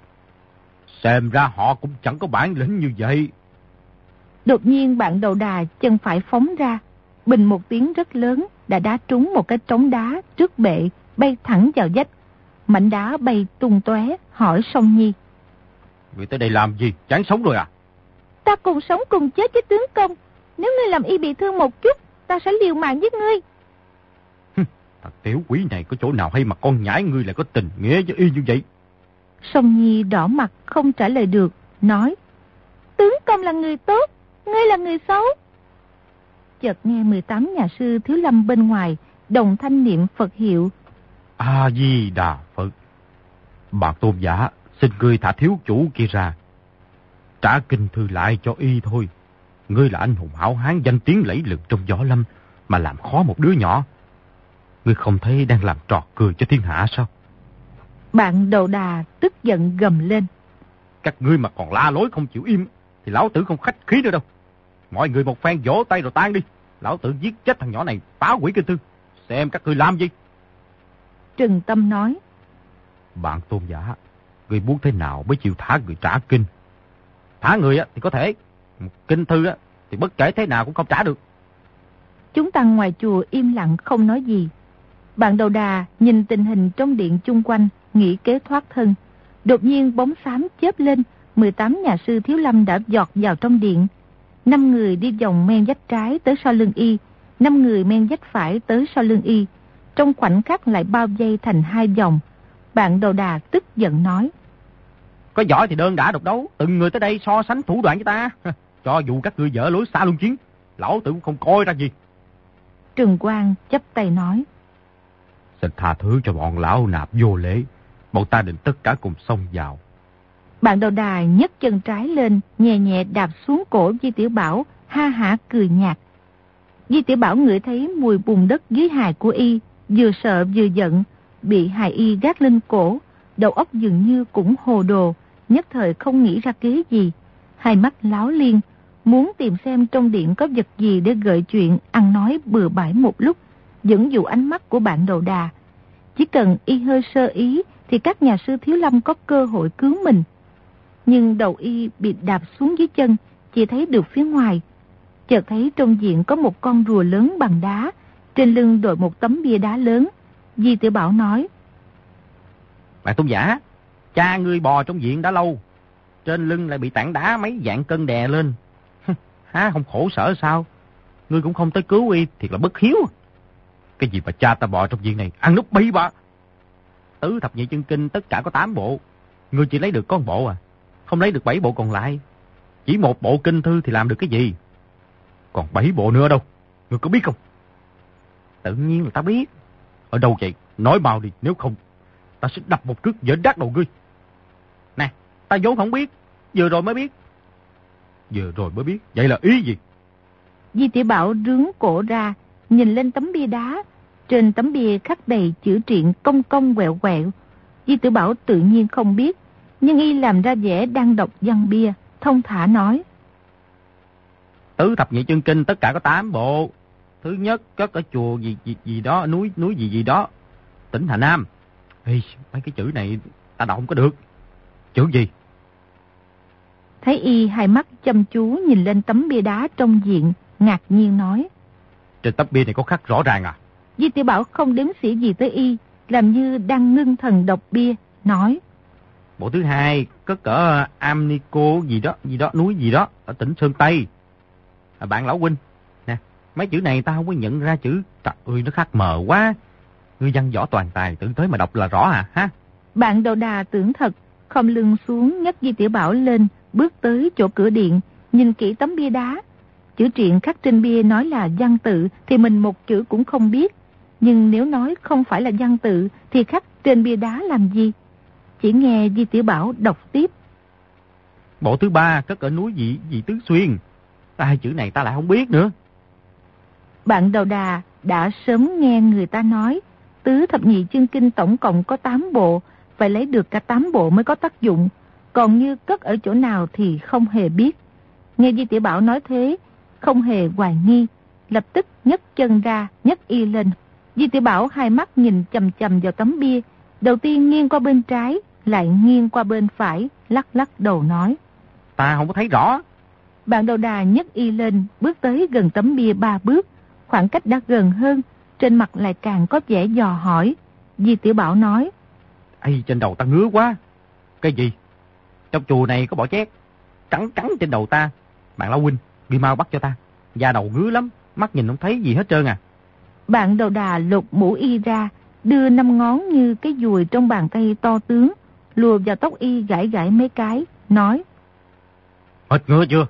Xem ra họ cũng chẳng có bản lĩnh như vậy. Đột nhiên bạn đầu đà chân phải phóng ra, bình một tiếng rất lớn đã đá trúng một cái trống đá trước bệ, bay thẳng vào vách. Mảnh đá bay tung tóe hỏi sông Nhi. Người tới đây làm gì? Chán sống rồi à? Ta cùng sống cùng chết với tướng công. Nếu ngươi làm y bị thương một chút, ta sẽ liều mạng giết ngươi. Thật tiểu quỷ này có chỗ nào hay mà con nhãi ngươi lại có tình nghĩa với y như vậy? Sông Nhi đỏ mặt không trả lời được, nói. Tướng công là người tốt, ngươi là người xấu. Chợt nghe 18 nhà sư thiếu lâm bên ngoài, đồng thanh niệm Phật hiệu. A-di-đà Phật. Bạn tôn giả, xin ngươi thả thiếu chủ kia ra. Trả kinh thư lại cho y thôi. Ngươi là anh hùng hảo hán danh tiếng lẫy lừng trong gió lâm, mà làm khó một đứa nhỏ. Ngươi không thấy đang làm trò cười cho thiên hạ sao? Bạn đầu đà tức giận gầm lên. Các ngươi mà còn la lối không chịu im, thì lão tử không khách khí nữa đâu. Mọi người một phen vỗ tay rồi tan đi. Lão tử giết chết thằng nhỏ này, phá quỷ kinh thư. Xem các ngươi làm gì? Trừng Tâm nói. Bạn tôn giả, người muốn thế nào mới chịu thả người trả kinh? Thả người thì có thể, kinh thư thì bất kể thế nào cũng không trả được. Chúng tăng ngoài chùa im lặng không nói gì. Bạn đầu đà nhìn tình hình trong điện chung quanh, nghĩ kế thoát thân. Đột nhiên bóng xám chớp lên, 18 nhà sư thiếu lâm đã giọt vào trong điện. Năm người đi vòng men dách trái tới sau lưng y, năm người men dách phải tới sau lưng y. Trong khoảnh khắc lại bao dây thành hai vòng. Bạn đầu đà tức giận nói. Có giỏi thì đơn đã độc đấu, từng người tới đây so sánh thủ đoạn với ta. Cho dù các ngươi dở lối xa luân chiến, lão tử cũng không coi ra gì. Trừng Quang chấp tay nói. Xin tha thứ cho bọn lão nạp vô lễ. Bọn ta định tất cả cùng xông vào. Bạn đầu đà nhấc chân trái lên, nhẹ nhẹ đạp xuống cổ Di Tiểu Bảo, ha hả cười nhạt. Di Tiểu Bảo ngửi thấy mùi bùn đất dưới hài của y, vừa sợ vừa giận, bị hài y gác lên cổ, đầu óc dường như cũng hồ đồ, nhất thời không nghĩ ra kế gì. Hai mắt láo liên, muốn tìm xem trong điện có vật gì để gợi chuyện, ăn nói bừa bãi một lúc, dẫn dụ ánh mắt của bạn đầu đà. Chỉ cần y hơi sơ ý thì các nhà sư thiếu lâm có cơ hội cứu mình. Nhưng đầu y bị đạp xuống dưới chân, chỉ thấy được phía ngoài. Chợt thấy trong diện có một con rùa lớn bằng đá, trên lưng đội một tấm bia đá lớn. Di tiểu Bảo nói. Bạn tôn giả, cha ngươi bò trong viện đã lâu, trên lưng lại bị tảng đá mấy dạng cân đè lên. Há không khổ sở sao? Ngươi cũng không tới cứu y, thiệt là bất hiếu. Cái gì mà cha ta bò trong viện này, ăn nút bi bà. Tứ thập nhị chân kinh tất cả có 8 bộ, ngươi chỉ lấy được con bộ à, không lấy được 7 bộ còn lại. Chỉ một bộ kinh thư thì làm được cái gì? Còn 7 bộ nữa đâu, ngươi có biết không? Tự nhiên là ta biết. Ở đâu vậy? Nói bao đi, nếu không, ta sẽ đập một cước dở đắt đầu ngươi. Nè, ta vốn không biết, vừa rồi mới biết. Vừa rồi mới biết, vậy là ý gì? Di tiểu Bảo rướng cổ ra, nhìn lên tấm bia đá. Trên tấm bia khắc đầy chữ triện công công quẹo quẹo. Di tiểu Bảo tự nhiên không biết, nhưng y làm ra vẻ đang đọc văn bia, thông thả nói. Tứ thập nhị chân kinh tất cả có 8 bộ. Thứ nhất cất ở chùa gì gì gì đó, núi núi gì gì đó, tỉnh Hà Nam. Ê, mấy cái chữ này ta đọc không có được. Chữ gì? Thấy y hai mắt chăm chú nhìn lên tấm bia đá trong diện, ngạc nhiên nói. Trên tấm bia này có khắc rõ ràng à? Di tiểu Bảo không đếm xỉa gì tới y, làm như đang ngưng thần đọc bia, nói. Bộ thứ hai, cất ở Amnico gì đó, gì đó, núi gì đó, ở tỉnh Sơn Tây. À, bạn lão huynh, mấy chữ này ta không có nhận ra chữ, trời ơi, nó khắc mờ quá. Ngươi văn võ toàn tài, tự tới mà đọc là rõ à, ha? Bạn đầu đà tưởng thật, không lưng xuống nhấc Di Tiểu Bảo lên, bước tới chỗ cửa điện, nhìn kỹ tấm bia đá. Chữ truyện khắc trên bia nói là văn tự thì mình một chữ cũng không biết. Nhưng nếu nói không phải là văn tự thì khắc trên bia đá làm gì? Chỉ nghe Di Tiểu Bảo đọc tiếp. Bộ thứ ba cất ở núi dị, dị Tứ Xuyên. Hai chữ này ta lại không biết nữa. Bạn đầu đà đã sớm nghe người ta nói tứ thập nhị chương kinh tổng cộng có 8 bộ, phải lấy được cả 8 bộ mới có tác dụng. Còn như cất ở chỗ nào thì không hề biết. Nghe Di Tiểu Bảo nói thế, không hề hoài nghi, lập tức nhấc chân ra, nhấc y lên. Di Tiểu Bảo hai mắt nhìn chầm chầm vào tấm bia, đầu tiên nghiêng qua bên trái, lại nghiêng qua bên phải, lắc lắc đầu nói. Ta không có thấy rõ. Bạn đầu đà nhấc y lên, bước tới gần tấm bia ba bước, khoảng cách đã gần hơn, trên mặt lại càng có vẻ dò hỏi. Di Tiểu Bảo nói. Ây, trên đầu ta ngứa quá. Cái gì? Trong chùa này có bỏ chét, trắng trắng trên đầu ta. Bạn Lão Huynh, đi mau bắt cho ta. Da đầu ngứa lắm, mắt nhìn không thấy gì hết trơn à. Bạn đầu đà lục mũ y ra, đưa năm ngón như cái dùi trong bàn tay to tướng, lùa vào tóc y gãi gãi mấy cái, nói. Hết ngứa chưa?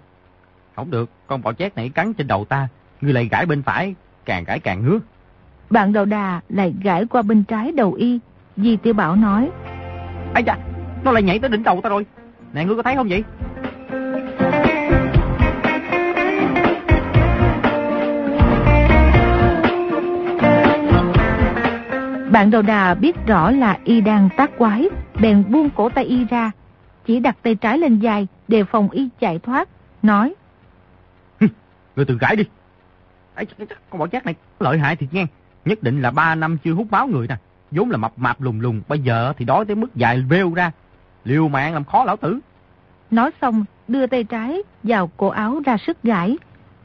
Không được, con bọ chét này cắn trên đầu ta, ngươi lại gãi bên phải, càng gãi càng ngứa. Bạn đầu đà lại gãi qua bên trái đầu y, Di Tiểu Bảo nói. Ây da, nó lại nhảy tới đỉnh đầu ta rồi. Nè ngươi có thấy không vậy? Bạn đầu đà biết rõ là y đang tác quái, bèn buông cổ tay y ra, chỉ đặt tay trái lên dài, đề phòng y chạy thoát, nói. Ngươi tự gãi đi. Ấy, con bỏ chát này lợi hại thiệt nghe. Nhất định là ba năm chưa hút máu người nè. vốn là mập mạp lùng lùng, bây giờ thì đói tới mức dài vêu ra. Liều mạng làm khó lão tử. Nói xong, đưa tay trái vào cổ áo ra sức gãi.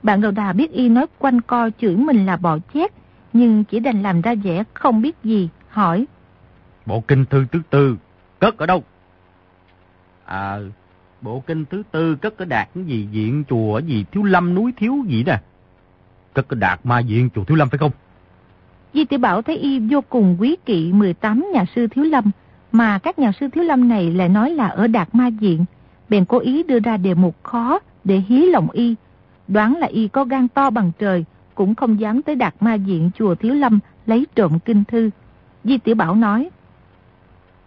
Bạn đầu đà biết y nói quanh co chửi mình là bò chét, nhưng chỉ đành làm ra vẻ không biết gì, hỏi. Bộ kinh thư thứ tư, cất ở đâu? À, bộ kinh thứ tư cất ở đạt cái gì diện chùa gì thiếu lâm núi thiếu gì nè. Cất ở đạt ma diện chùa thiếu lâm phải không? Di tiểu Bảo thấy y vô cùng quý kỵ 18 nhà sư thiếu lâm, mà các nhà sư thiếu lâm này lại nói là ở đạt ma diện. Bèn cố ý đưa ra đề mục khó để hí lòng y. Đoán là y có gan to bằng trời, cũng không dám tới đạt ma diện chùa thiếu lâm lấy trộm kinh thư. Di tiểu Bảo nói.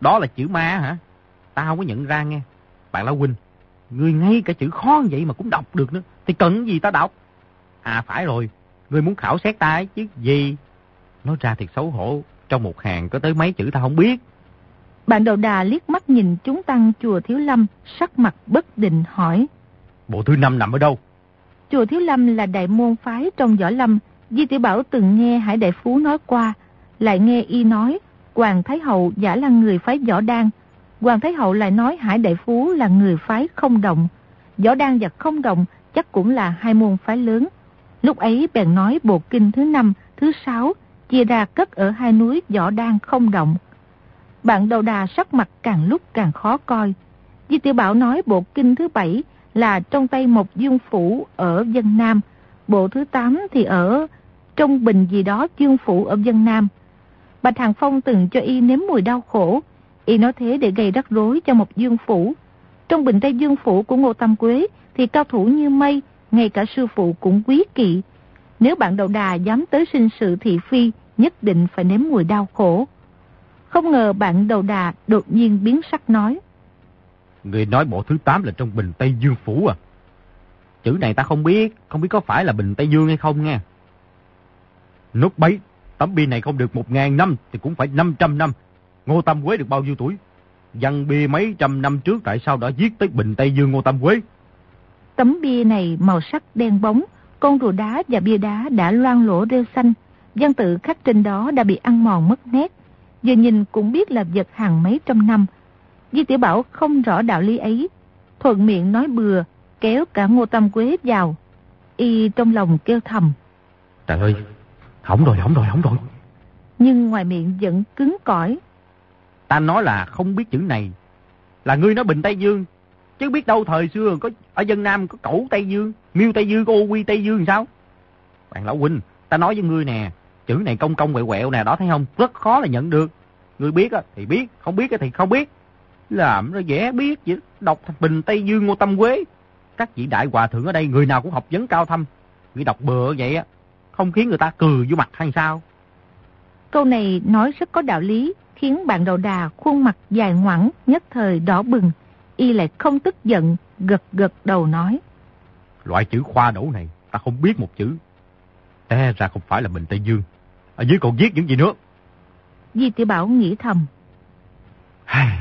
Đó là chữ ma hả? Ta không có nhận ra nghe. Bạn Lão Huynh, ngươi ngay cả chữ khó vậy mà cũng đọc được nữa. Thì cần gì ta đọc? À phải rồi, ngươi muốn khảo xét ta chứ gì? Nói ra thiệt xấu hổ, trong một hàng có tới mấy chữ ta không biết. Bạn đầu đà liếc mắt nhìn chúng tăng chùa Thiếu Lâm, sắc mặt bất định hỏi. Bộ thứ năm nằm ở đâu? Chùa Thiếu Lâm là đại môn phái trong võ lâm. Di Tiểu Bảo từng nghe Hải Đại Phú nói qua, lại nghe y nói Hoàng Thái Hậu giả là người phái võ đan. Hoàng Thái Hậu lại nói Hải Đại Phú là người phái không động. Võ đan và không động chắc cũng là hai môn phái lớn. Lúc ấy bèn nói bộ kinh thứ năm, thứ sáu chia ra cất ở hai núi võ đan không động. Bạn đầu đà sắc mặt càng lúc càng khó coi. Di tiểu Bảo nói bộ kinh thứ bảy là trong tay một dương phủ ở dân Nam, bộ thứ tám thì ở trong bình gì đó dương phủ ở dân Nam. Bạch Hàng Phong từng cho y nếm mùi đau khổ, y nói thế để gây rắc rối cho một dương phủ. Trong bình Tây Dương Phủ của Ngô Tam Quế thì cao thủ như mây, ngay cả sư phụ cũng quý kỵ. Nếu bạn đầu đà dám tới sinh sự thị phi, nhất định phải nếm mùi đau khổ. Không ngờ bạn đầu đà đột nhiên biến sắc nói. Người nói bộ thứ 8 là trong bình Tây Dương Phủ à? Chữ này ta không biết, không biết có phải là bình Tây Dương hay không nha. Nút bấy, tấm bia này không được 1.000 năm thì cũng phải 500 năm. Ngô Tam Quế được bao nhiêu tuổi? Văn bia mấy trăm năm trước tại sao đã giết tới bình Tây Dương Ngô Tam Quế? Tấm bia này màu sắc đen bóng, con rùa đá và bia đá đã loang lỗ rêu xanh. Văn tự khắc trên đó đã bị ăn mòn mất nét. Giờ nhìn cũng biết là vật hàng mấy trăm năm. Di Tiểu Bảo không rõ đạo lý ấy. Thuận miệng nói bừa, kéo cả Ngô Tam Quế vào. Y trong lòng kêu thầm. Trời ơi, hỏng rồi, hỏng rồi, hỏng rồi. Nhưng ngoài miệng vẫn cứng cỏi. Ta nói là không biết chữ này. Là ngươi nói Bình Tây Dương. Chứ biết đâu thời xưa có ở dân Nam có cẩu Tây Dương, miêu Tây Dương, có ô quy Tây Dương sao? Bạn Lão Huynh, ta nói với ngươi nè, chữ này công công quẹo quẹo nè, đó thấy không? Rất khó là nhận được. Ngươi biết thì biết, không biết thì không biết. Làm nó dễ biết vậy. Đọc Bình Tây Dương Ngô Tâm Quế. Các vị đại hòa thượng ở đây người nào cũng học vấn cao thâm. Ngươi đọc bừa vậy á. Không khiến người ta cười vô mặt hay sao? Câu này nói rất có đạo lý, khiến bạn đầu đà khuôn mặt dài ngoẳng, nhất thời đỏ bừng. Y lại không tức giận, gật gật đầu nói. Loại chữ khoa đổ này, ta không biết một chữ. Té ra không phải là Bình Tây Dương. Ở dưới còn viết những gì nữa? Di tiểu Bảo nghĩ thầm.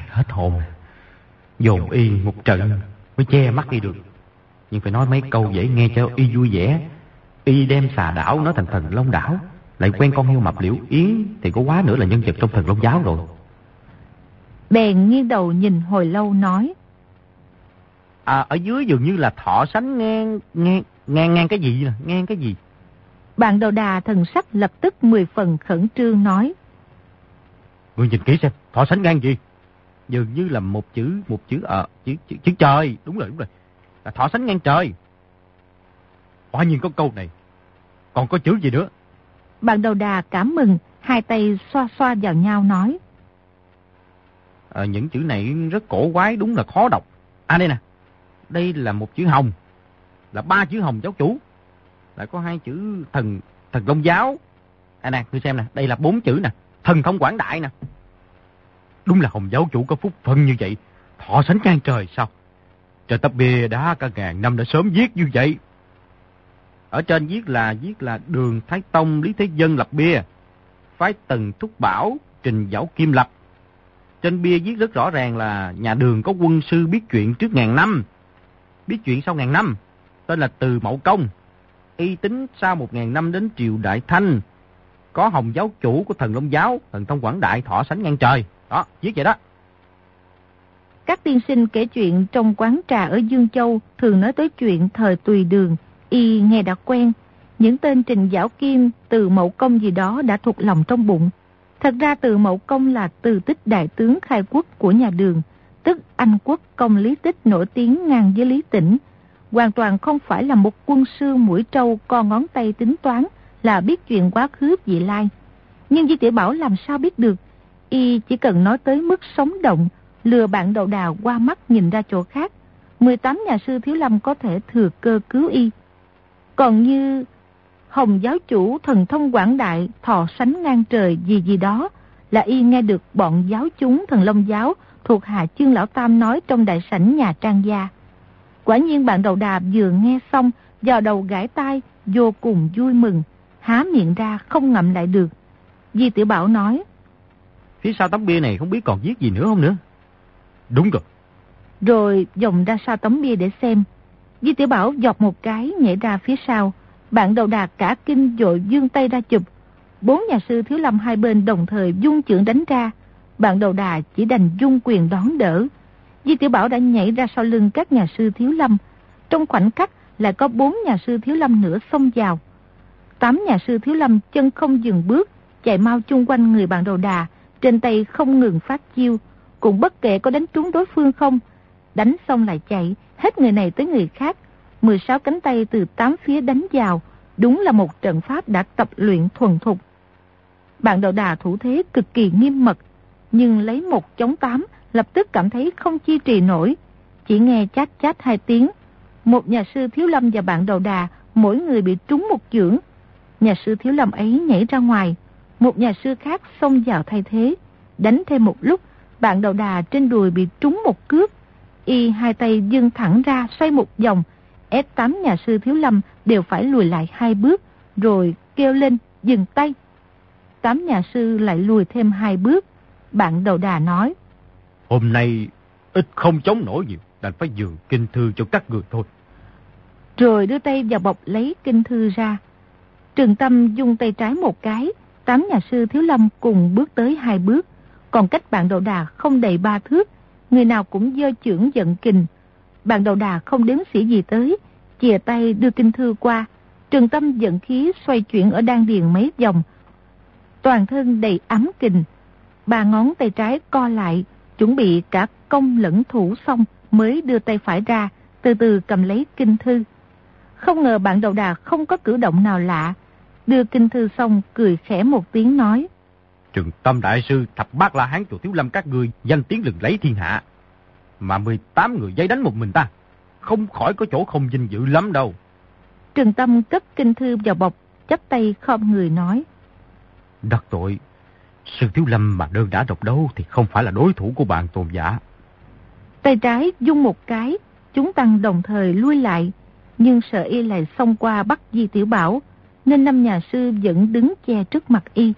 Hết hồn. Dồn y một trận mới che mắt đi được. Nhưng phải nói mấy câu dễ nghe cho y vui vẻ. Y đem xà đảo nói thành thần Long đảo. Lại quen con heo mập liễu yến thì có quá nữa là nhân vật trong thần Long giáo rồi. Bèn nghiêng đầu nhìn hồi lâu nói. À, ở dưới dường như là thọ sánh ngang, ngang, ngang, ngang cái gì nè, ngang cái gì? Bạn đầu đà thần sắc lập tức mười phần khẩn trương nói. Ngươi nhìn kỹ xem, thọ sánh ngang gì? Dường như là một chữ, một chữ, ờ, chữ, chữ, chữ trời, đúng rồi, đúng rồi. Là thọ sánh ngang trời. Quả nhiên có câu này. Còn có chữ gì nữa? Bạn đầu đà cảm mừng, hai tay xoa xoa vào nhau nói. À, những chữ này rất cổ quái, đúng là khó đọc. À đây nè, đây là một chữ hồng, là ba chữ hồng giáo chủ. Lại có hai chữ thần thần công giáo. À nè, ngươi xem nè, đây là bốn chữ nè, thần thông quảng đại nè. Đúng là hồng giáo chủ có phúc phân như vậy, thọ sánh ngang trời sao? Trời tấp bia đá cả ngàn năm đã sớm viết như vậy. Ở trên viết là viết là đường Thái Tông Lý Thế Dân lập bia. Phái Tần Thúc Bảo trình giáo Kim lập. Trên bia viết rất rõ ràng là nhà đường có quân sư biết chuyện trước ngàn năm. Biết chuyện sau ngàn năm. Tên là Từ Mậu Công. Y tính sau một ngàn năm đến triều Đại Thanh. Có hồng giáo chủ của thần Long Giáo, thần thông quảng đại thọ sánh ngang trời. Đó, viết vậy đó. Các tiên sinh kể chuyện trong quán trà ở Dương Châu thường nói tới chuyện thời tùy đường, y nghe đã quen. Những tên trình giáo kim, từ mậu công gì đó đã thuộc lòng trong bụng. Thật ra từ mậu công là từ tích đại tướng khai quốc của nhà đường, tức Anh quốc công lý tích nổi tiếng ngang với lý tỉnh. Hoàn toàn không phải là một quân sư mũi trâu co ngón tay tính toán là biết chuyện quá khứ vị lai. Nhưng Di Tiểu Bảo làm sao biết được, y chỉ cần nói tới mức sống động, lừa bạn đầu đào qua mắt nhìn ra chỗ khác. 18 nhà sư Thiếu Lâm có thể thừa cơ cứu y. Còn như Hồng giáo chủ thần thông quảng đại thọ sánh ngang trời gì gì đó là y nghe được bọn giáo chúng thần Long giáo thuộc hạ chương lão tam nói trong đại sảnh nhà trang gia. Quả nhiên bạn đầu đà vừa nghe xong vào đầu gãi tai vô cùng vui mừng, há miệng ra không ngậm lại được. Di tiểu Bảo nói Phía sau tấm bia này không biết còn viết gì nữa không nữa Đúng rồi Rồi dòng ra sau tấm bia để xem Di tiểu Bảo dọc một cái nhảy ra phía sau bạn đầu đà cả kinh dội dương tay ra chụp. Bốn nhà sư thiếu lâm hai bên đồng thời dung trưởng đánh ra. Bạn đầu đà chỉ đành dung quyền đón đỡ. Di tiểu Bảo đã nhảy ra sau lưng các nhà sư thiếu lâm. Trong khoảnh khắc lại có bốn nhà sư thiếu lâm nữa xông vào. Tám nhà sư thiếu lâm chân không dừng bước, chạy mau chung quanh người bạn đầu đà, trên tay không ngừng phát chiêu, cũng bất kể có đánh trúng đối phương không. Đánh xong lại chạy, hết người này tới người khác, 16 cánh tay từ tám phía đánh vào, đúng là một trận pháp đã tập luyện thuần thục. Bạn đầu đà thủ thế cực kỳ nghiêm mật, nhưng lấy một chống tám lập tức cảm thấy không chi trì nổi. Chỉ nghe chát chát hai tiếng, một nhà sư thiếu lâm và bạn đầu đà mỗi người bị trúng một chưởng. Nhà sư thiếu lâm ấy nhảy ra ngoài, một nhà sư khác xông vào thay thế. Đánh thêm một lúc, bạn đầu đà trên đùi bị trúng một cước. Y hai tay dưng thẳng ra xoay một vòng, ép tám nhà sư thiếu lâm đều phải lùi lại hai bước, rồi kêu lên dừng tay. Tám nhà sư lại lùi thêm hai bước. Bạn đầu đà nói. Hôm nay ít không chống nổi nhiều, đành phải dường kinh thư cho các người thôi. Rồi đưa tay vào bọc lấy kinh thư ra. Trường Tâm dùng tay trái một cái, tám nhà sư thiếu lâm cùng bước tới hai bước. Còn cách bạn đầu đà không đầy ba thước, người nào cũng dơ trưởng giận kình, bạn đầu đà không đếm sĩ gì tới, chìa tay đưa kinh thư qua. Trường tâm dẫn khí xoay chuyển ở đan điền mấy vòng. Toàn thân đầy ấm kình. Ba ngón tay trái co lại, chuẩn bị cả công lẫn thủ xong mới đưa tay phải ra, từ từ cầm lấy kinh thư. Không ngờ bạn đầu đà không có cử động nào lạ. Đưa kinh thư xong cười khẽ một tiếng nói. Trường tâm đại sư thập bát la hán chùa thiếu lâm các người danh tiếng lừng lấy thiên hạ. mà 18 người dây đánh một mình ta. Không khỏi có chỗ không vinh dự lắm đâu. Trường Tâm cất kinh thư vào bọc, chắp tay khom người nói. Đắc tội, sư thiếu lâm mà đơn đã độc đấu thì không phải là đối thủ của bạn tôn giả. Tay trái dung một cái, chúng tăng đồng thời lui lại, nhưng sợ y lại xông qua bắt Di Tiểu Bảo, nên năm nhà sư vẫn đứng che trước mặt y.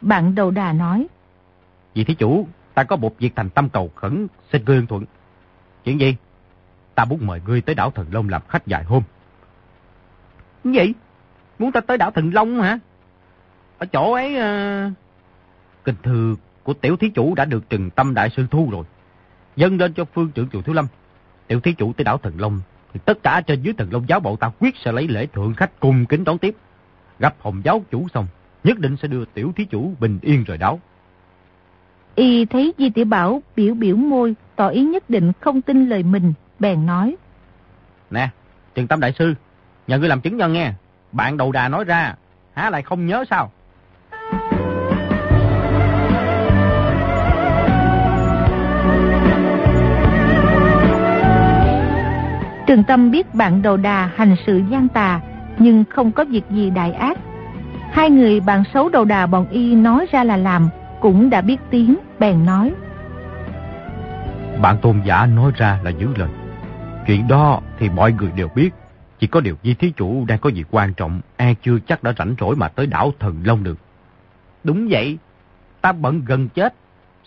Bạn đầu đà nói. Vì thí chủ, ta có một việc thành tâm cầu khẩn, xin ngươi thuận. Chuyện gì? Ta muốn mời ngươi tới đảo Thần Long làm khách vài hôm. Gì? Muốn ta tới đảo Thần Long hả? Ở chỗ ấy... Uh... Kinh thư của tiểu thí chủ đã được trừng tâm đại sư thu rồi. Dâng lên cho phương trưởng chùa Thiếu Lâm. Tiểu thí chủ tới đảo Thần Long thì tất cả trên dưới Thần Long giáo bộ ta quyết sẽ lấy lễ thượng khách cùng kính đón tiếp. Gặp hồng giáo chủ xong, nhất định sẽ đưa tiểu thí chủ bình yên rời đảo. Y thấy Di Tiểu Bảo biểu biểu môi, tỏ ý nhất định không tin lời mình, bèn nói. Nè, Trần Tâm Đại Sư, nhờ ngươi làm chứng nhân nghe. Bạn đầu đà nói ra, há lại không nhớ sao? Trường Tâm biết bạn đầu đà hành sự gian tà, nhưng không có việc gì đại ác. Hai người bạn xấu đầu đà bọn y nói ra là làm, cũng đã biết tiếng, bèn nói. Bạn tôn giả nói ra là giữ lời. Chuyện đó thì mọi người đều biết. Chỉ có điều di thí chủ đang có việc quan trọng, e chưa chắc đã rảnh rỗi mà tới đảo Thần Long được. Đúng vậy, ta bận gần chết.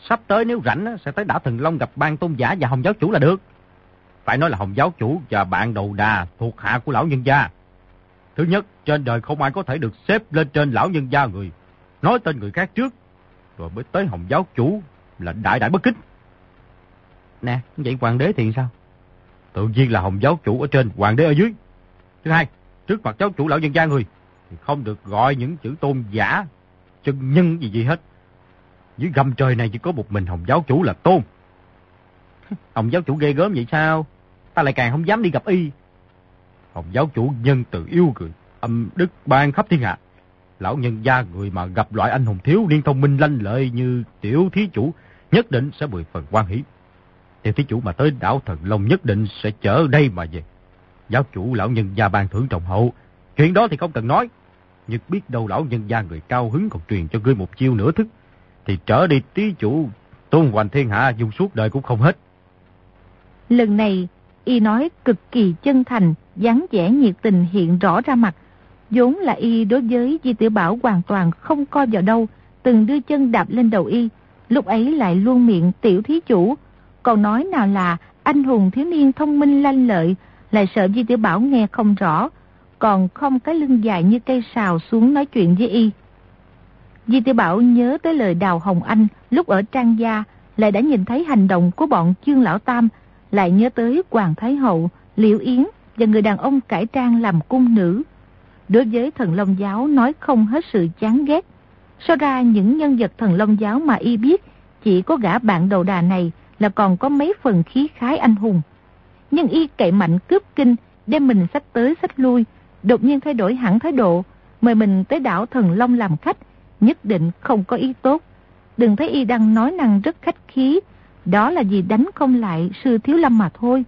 Sắp tới nếu rảnh sẽ tới đảo Thần Long gặp ban tôn giả và Hồng giáo chủ là được. Phải nói là Hồng giáo chủ và bạn đầu đà thuộc hạ của lão nhân gia. Thứ nhất, trên đời không ai có thể được xếp lên trên lão nhân gia người. Nói tên người khác trước, rồi mới tới Hồng giáo chủ là đại đại bất kính. Nè, vậy hoàng đế thì sao? Tự nhiên là Hồng giáo chủ ở trên, hoàng đế ở dưới. Thứ hai, trước mặt giáo chủ lão nhân gia người, thì không được gọi những chữ tôn giả, chân nhân gì gì hết. Dưới gầm trời này chỉ có một mình Hồng giáo chủ là tôn. Hồng giáo chủ ghê gớm vậy sao? Ta lại càng không dám đi gặp y. Hồng giáo chủ nhân từ yêu cười, âm đức ban khắp thiên hạ. Lão nhân gia người mà gặp loại anh hùng thiếu niên thông minh lanh lợi như tiểu thí chủ nhất định sẽ mười phần quan hỷ. Tiểu thí chủ mà tới đảo Thần Long nhất định sẽ chở đây mà về. Giáo chủ lão nhân gia ban thưởng trọng hậu. Chuyện đó thì không cần nói. Nhưng biết đâu lão nhân gia người cao hứng còn truyền cho ngươi một chiêu nửa thức. Thì trở đi tí chủ tôn hoành thiên hạ dùng suốt đời cũng không hết. Lần này, y nói cực kỳ chân thành, dáng vẻ nhiệt tình hiện rõ ra mặt. vốn là y đối với Di Tiểu Bảo hoàn toàn không coi vào đâu, từng đưa chân đạp lên đầu y, lúc ấy lại luôn miệng tiểu thí chủ, còn nói nào là anh hùng thiếu niên thông minh lanh lợi, lại sợ Di Tiểu Bảo nghe không rõ, còn không cái lưng dài như cây sào xuống nói chuyện với y. Di Tiểu Bảo nhớ tới lời Đào Hồng Anh lúc ở Trang Gia, lại đã nhìn thấy hành động của bọn chương lão Tam, lại nhớ tới Hoàng Thái Hậu, Liễu Yến và người đàn ông cải trang làm cung nữ. Đối với thần Long Giáo nói không hết sự chán ghét. So ra những nhân vật thần Long Giáo mà y biết, chỉ có gã bạn đầu đà này là còn có mấy phần khí khái anh hùng. Nhưng y cậy mạnh cướp kinh, đem mình sách tới sách lui, đột nhiên thay đổi hẳn thái độ, mời mình tới đảo Thần Long làm khách, nhất định không có ý tốt. Đừng thấy y đang nói năng rất khách khí, đó là vì đánh không lại sư Thiếu Lâm mà thôi.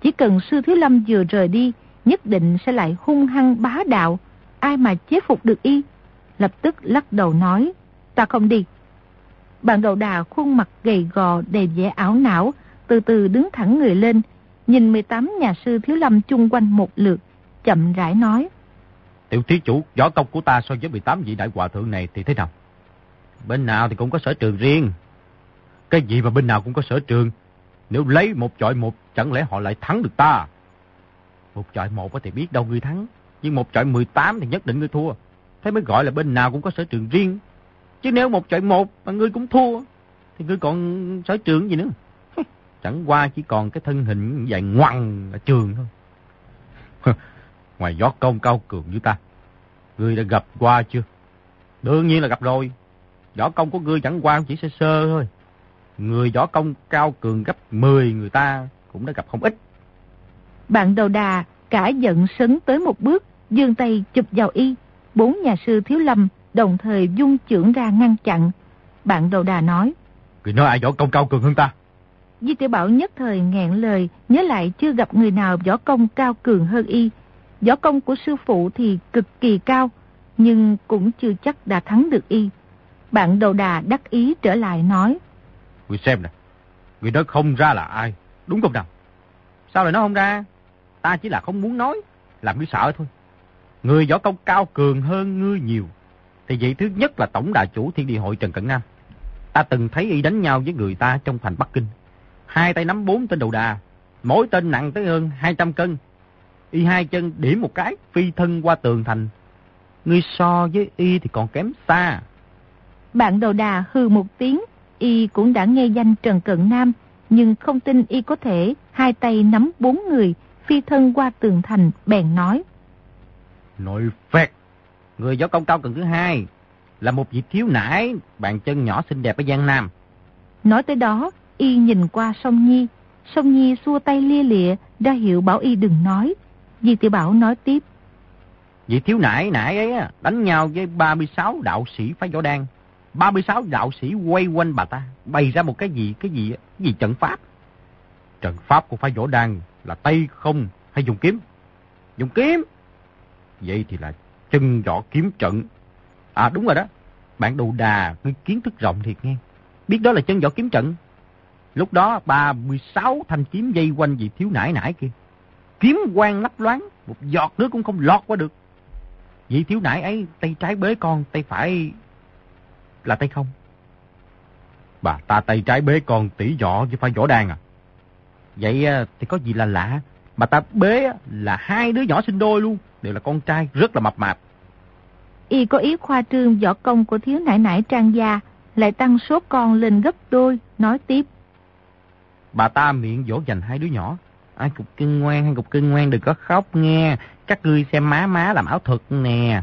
Chỉ cần sư Thiếu Lâm vừa rời đi, nhất định sẽ lại hung hăng bá đạo. Ai mà chế phục được y? Lập tức lắc đầu nói, ta không đi. Bạn đầu đà khuôn mặt gầy gò đầy vẻ ảo não, từ từ đứng thẳng người lên, nhìn 18 nhà sư Thiếu Lâm chung quanh một lượt, chậm rãi nói. Tiểu thí chủ, võ công của ta so với 18 vị đại hòa thượng này thì thế nào? Bên nào thì cũng có sở trường riêng. Cái gì mà bên nào cũng có sở trường. Nếu lấy một chọi một, chẳng lẽ họ lại thắng được ta? Một chọi một thì biết đâu người thắng. Nhưng một chọi 18 thì nhất định người thua. Thế mới gọi là bên nào cũng có sở trường riêng. Chứ nếu một chọi một mà ngươi cũng thua, thì ngươi còn sở trường gì nữa. Chẳng qua chỉ còn cái thân hình dài ngoằn ở trường thôi. Ngoài gió công cao cường như ta, ngươi đã gặp qua chưa? Đương nhiên là gặp rồi. Võ công của ngươi chẳng qua chỉ sơ sơ thôi. Người võ công cao cường gấp 10 người ta cũng đã gặp không ít. Bạn đầu đà cả giận sấn tới một bước, dương tay chụp vào y. Bốn nhà sư thiếu lâm đồng thời dung trưởng ra ngăn chặn. Bạn đầu đà nói. Người nói ai võ công cao cường hơn ta? Di Tiểu Bảo nhất thời ngẹn lời, nhớ lại chưa gặp người nào võ công cao cường hơn y. Võ công của sư phụ thì cực kỳ cao, nhưng cũng chưa chắc đã thắng được y. Bạn đầu đà đắc ý trở lại nói. Người xem nè, người đó không ra là ai, đúng không nào? Sao lại nói không ra? Ta chỉ là không muốn nói, làm ngươi sợ thôi. Người võ công cao cường hơn ngươi nhiều. Thì vậy thứ nhất là tổng đại chủ thiên địa hội Trần Cận Nam. Ta từng thấy y đánh nhau với người ta trong thành Bắc Kinh. Hai tay nắm bốn tên đầu đà, mỗi tên nặng tới hơn 200 cân. Y hai chân điểm một cái, phi thân qua tường thành. Ngươi so với y thì còn kém xa. Bạn đầu đà hư một tiếng, y cũng đã nghe danh Trần Cận Nam, nhưng không tin y có thể hai tay nắm bốn người, phi thân qua tường thành, bèn nói. Nội phẹt, người gió công cao cần thứ hai, là một vị thiếu nải, bàn chân nhỏ xinh đẹp ở Giang Nam. Nói tới đó, y nhìn qua sông Nhi. Sông Nhi xua tay lia lịa, ra hiệu bảo y đừng nói. Di tiểu Bảo nói tiếp. Vị thiếu nải nải ấy đánh nhau với 36 đạo sĩ phái võ đan. 36 đạo sĩ quay quanh bà ta, bày ra một cái gì, cái gì, cái gì trận pháp. Trận pháp của phái võ đan là tay không hay dùng kiếm? Dùng kiếm. Vậy thì là chân võ kiếm trận. À đúng rồi đó. Bạn đồ đà, ngươi kiến thức rộng thiệt nghe. Biết đó là chân võ kiếm trận. Lúc đó 36 thanh kiếm dây quanh vị thiếu nải nải kia. Kiếm quang lấp loáng, một giọt nước cũng không lọt qua được. Vị thiếu nải ấy tay trái bế con, tay phải là tay không. Bà ta tay trái bế con tỷ võ chứ phải võ đàn à. Vậy à, thì có gì là lạ. Bà ta bế là hai đứa nhỏ sinh đôi luôn, đều là con trai rất là mập mạp. Y có ý khoa trương võ công của thiếu nải nải trang gia, lại tăng số con lên gấp đôi, nói tiếp. Bà ta miệng dỗ dành hai đứa nhỏ. Ai cục cưng ngoan hay cục cưng ngoan đừng có khóc nghe. Các ngươi xem má má làm ảo thuật nè.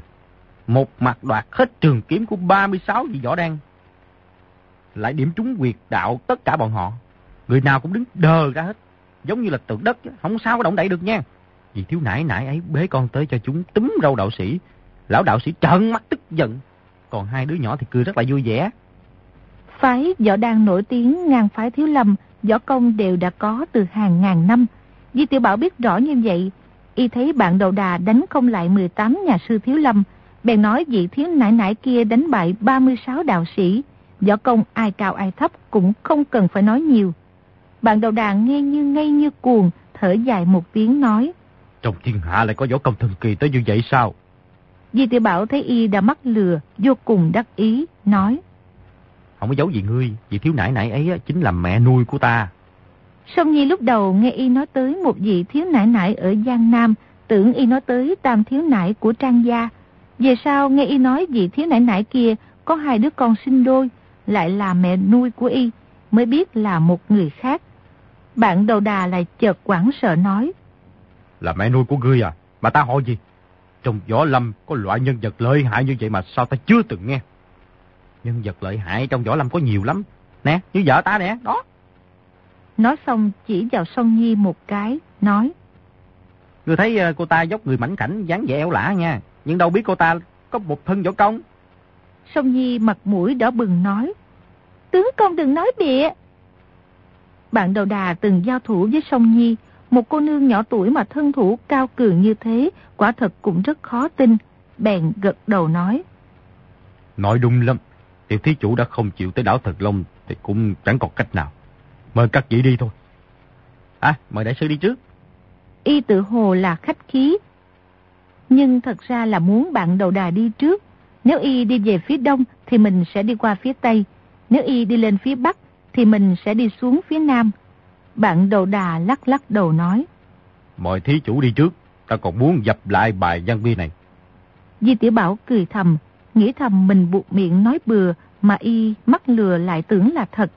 Một mặt đoạt hết trường kiếm của 36 vị võ đen. Lại điểm trúng quyệt đạo tất cả bọn họ. Người nào cũng đứng đờ ra hết. Giống như là tượng đất, không sao có động đậy được nha. Vì thiếu nãy nãy ấy bế con tới cho chúng túm râu đạo sĩ. Lão đạo sĩ trợn mắt tức giận. Còn hai đứa nhỏ thì cười rất là vui vẻ. Phái võ đang nổi tiếng ngang phái thiếu lâm, võ công đều đã có từ hàng ngàn năm. Di Tiểu Bảo biết rõ như vậy, y thấy bạn đầu đà đánh không lại 18 nhà sư thiếu lâm, bèn nói vị thiếu nải nải kia đánh bại 36 đạo sĩ, võ công ai cao ai thấp cũng không cần phải nói nhiều. Bạn đầu đà nghe như ngây như cuồng, thở dài một tiếng nói. Trong thiên hạ lại có võ công thần kỳ tới như vậy sao? Di tiểu Bảo thấy y đã mắc lừa, vô cùng đắc ý, nói. Không có giấu gì ngươi, vị thiếu nải nải ấy chính là mẹ nuôi của ta. Song Nhi lúc đầu nghe y nói tới một vị thiếu nải nải ở Giang Nam, tưởng y nói tới tam thiếu nải của Trang Gia. Về sau nghe y nói vị thiếu nải nải kia có hai đứa con sinh đôi, lại là mẹ nuôi của y, mới biết là một người khác. Bạn đầu đà lại chợt quảng sợ nói. Là mẹ nuôi của ngươi à? Mà ta hỏi gì? Trong võ lâm có loại nhân vật lợi hại như vậy mà sao ta chưa từng nghe? Nhân vật lợi hại trong võ lâm có nhiều lắm. Nè, như vợ ta nè, đó. Nói xong chỉ vào Song Nhi một cái, nói. Ngươi thấy ờ, cô ta dốc người mảnh khảnh, dáng vẻ eo lạ nha. Nhưng đâu biết cô ta có một thân võ công. Song Nhi mặt mũi đỏ bừng nói. Tướng công đừng nói bịa. Bạn đầu đà từng giao thủ với Song Nhi. Một cô nương nhỏ tuổi mà thân thủ cao cường như thế, quả thật cũng rất khó tin. Bèn gật đầu nói. Nói đúng lắm. Tiểu thí chủ đã không chịu tới đảo Thật Long thì cũng chẳng còn cách nào. Mời các vị đi thôi. À, mời đại sư đi trước. Y tự hồ là khách khí. Nhưng thật ra là muốn bạn đầu đà đi trước. Nếu Y đi về phía đông thì mình sẽ đi qua phía tây. Nếu Y đi lên phía bắc thì mình sẽ đi xuống phía nam. Bạn đầu đà lắc lắc đầu nói. Mời thí chủ đi trước. Ta còn muốn dập lại bài văn vi này. Di Tiểu Bảo cười thầm, nghĩ thầm mình buộc miệng nói bừa mà y mắc lừa lại tưởng là thật.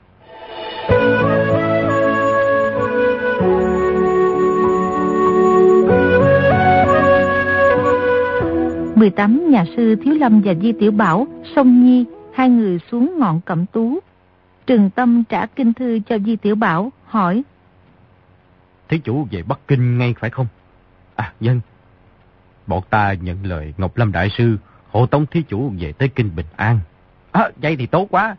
18 nhà sư Thiếu Lâm và Di Tiểu Bảo, Sông Nhi, hai người xuống ngọn cẩm tú. Trừng Tâm trả kinh thư cho Di Tiểu Bảo, hỏi. Thế chủ về Bắc Kinh ngay phải không? À, dân. Bọn ta nhận lời Ngọc Lâm Đại Sư hộ tống thí chủ về tới Kinh Bình An. À, vậy thì tốt quá.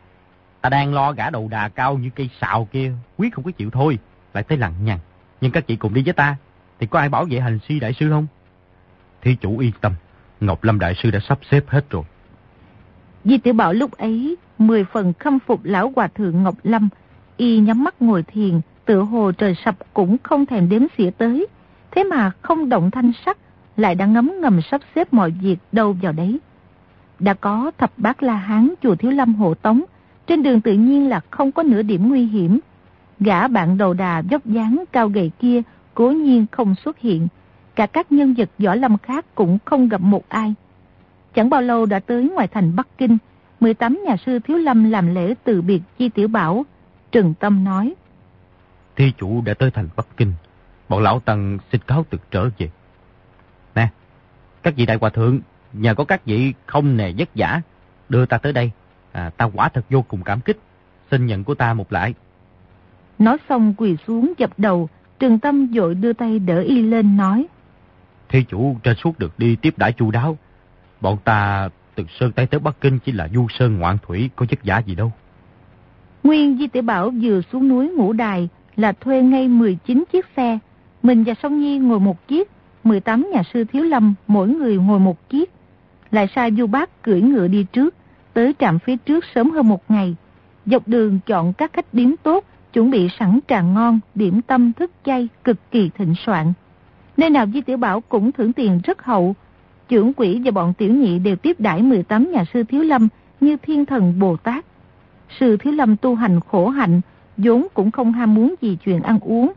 Ta đang lo gã đầu đà cao như cây sào kia, quyết không có chịu thôi, lại tới lặng nhằn. Nhưng các chị cùng đi với ta, thì có ai bảo vệ hành si đại sư không? Thí chủ yên tâm, Ngọc Lâm đại sư đã sắp xếp hết rồi. Di tiểu Bảo lúc ấy mười phần khâm phục lão hòa thượng Ngọc Lâm, y nhắm mắt ngồi thiền, tự hồ trời sập cũng không thèm đếm xỉa tới. Thế mà không động thanh sắc, lại đã ngấm ngầm sắp xếp mọi việc đâu vào đấy. Đã có thập bát la hán chùa Thiếu Lâm hộ tống, trên đường tự nhiên là không có nửa điểm nguy hiểm. Gã bạn đầu đà dốc dáng cao gầy kia cố nhiên không xuất hiện, cả các nhân vật võ lâm khác cũng không gặp một ai. Chẳng bao lâu đã tới ngoài thành Bắc Kinh, 18 nhà sư Thiếu Lâm làm lễ từ biệt Chi Tiểu Bảo. Trừng Tâm nói. Thi chủ đã tới thành Bắc Kinh, bọn lão tăng xin cáo từ trở về. Nè, các vị đại hòa thượng, nhờ có các vị không nề vất giả, đưa ta tới đây. À, ta quả thật vô cùng cảm kích, xin nhận của ta một lại. Nói xong quỳ xuống dập đầu, Trừng Tâm dội đưa tay đỡ y lên nói. Thi chủ trên suốt được đi tiếp đãi chu đáo. Bọn ta từ Sơn Tây tới Bắc Kinh chỉ là du sơn ngoạn thủy, có chất giả gì đâu. Nguyên Di Tiểu Bảo vừa xuống núi ngũ đài là thuê ngay 19 chiếc xe. Mình và Song Nhi ngồi một chiếc, 18 nhà sư Thiếu Lâm mỗi người ngồi một chiếc. Lại sai Du Bác cưỡi ngựa đi trước, tới trạm phía trước sớm hơn một ngày. Dọc đường chọn các khách điếm tốt, chuẩn bị sẵn trà ngon, điểm tâm thức chay cực kỳ thịnh soạn. Nơi nào Di Tiểu Bảo cũng thưởng tiền rất hậu. Trưởng quỹ và bọn tiểu nhị đều tiếp đãi 18 nhà sư Thiếu Lâm như thiên thần Bồ Tát. Sư Thiếu Lâm tu hành khổ hạnh, vốn cũng không ham muốn gì chuyện ăn uống.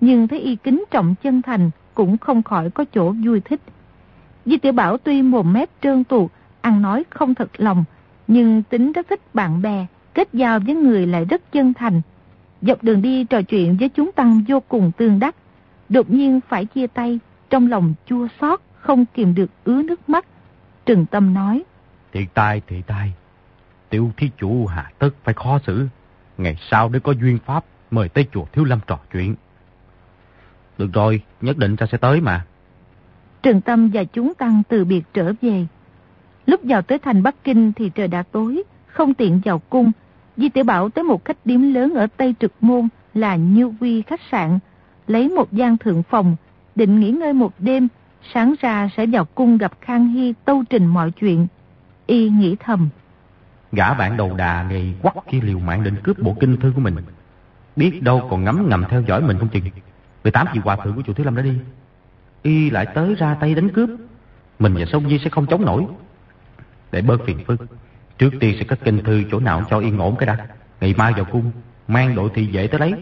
Nhưng thấy y kính trọng chân thành cũng không khỏi có chỗ vui thích. Di Tiểu Bảo tuy mồm mép trơn tuột, ăn nói không thật lòng, nhưng tính rất thích bạn bè, kết giao với người lại rất chân thành. Dọc đường đi trò chuyện với chúng tăng vô cùng tương đắc. Đột nhiên phải chia tay, trong lòng chua xót không kìm được ứa nước mắt. Trừng Tâm nói. Thiệt tai, thiệt tai. Tiểu thí chủ hạ tất phải khó xử. Ngày sau nếu có duyên pháp, mời tới chùa Thiếu Lâm trò chuyện. Được rồi, nhất định ta sẽ tới mà. Trừng Tâm và chúng tăng từ biệt trở về. Lúc vào tới thành Bắc Kinh thì trời đã tối, không tiện vào cung. Di Tiểu Bảo tới một khách điếm lớn ở Tây Trực Môn là Như Quy khách sạn, lấy một gian thượng phòng, định nghỉ ngơi một đêm, sáng ra sẽ vào cung gặp Khang Hy tâu trình mọi chuyện. Y nghĩ thầm. Gã bạn đầu đà ngày quắc khi liều mạng định cướp bộ kinh thư của mình. Biết đâu còn ngắm ngầm theo dõi mình không chừng. 18 vị hòa thượng của chùa Thiếu Lâm đã đi. Y lại tới ra tay đánh cướp. Mình và Sông Di sẽ không chống nổi. Để bớt phiền phức. Trước tiên sẽ cất kinh thư chỗ nào cho yên ổn cái đã. Ngày mai vào cung, mang đội thị vệ tới lấy.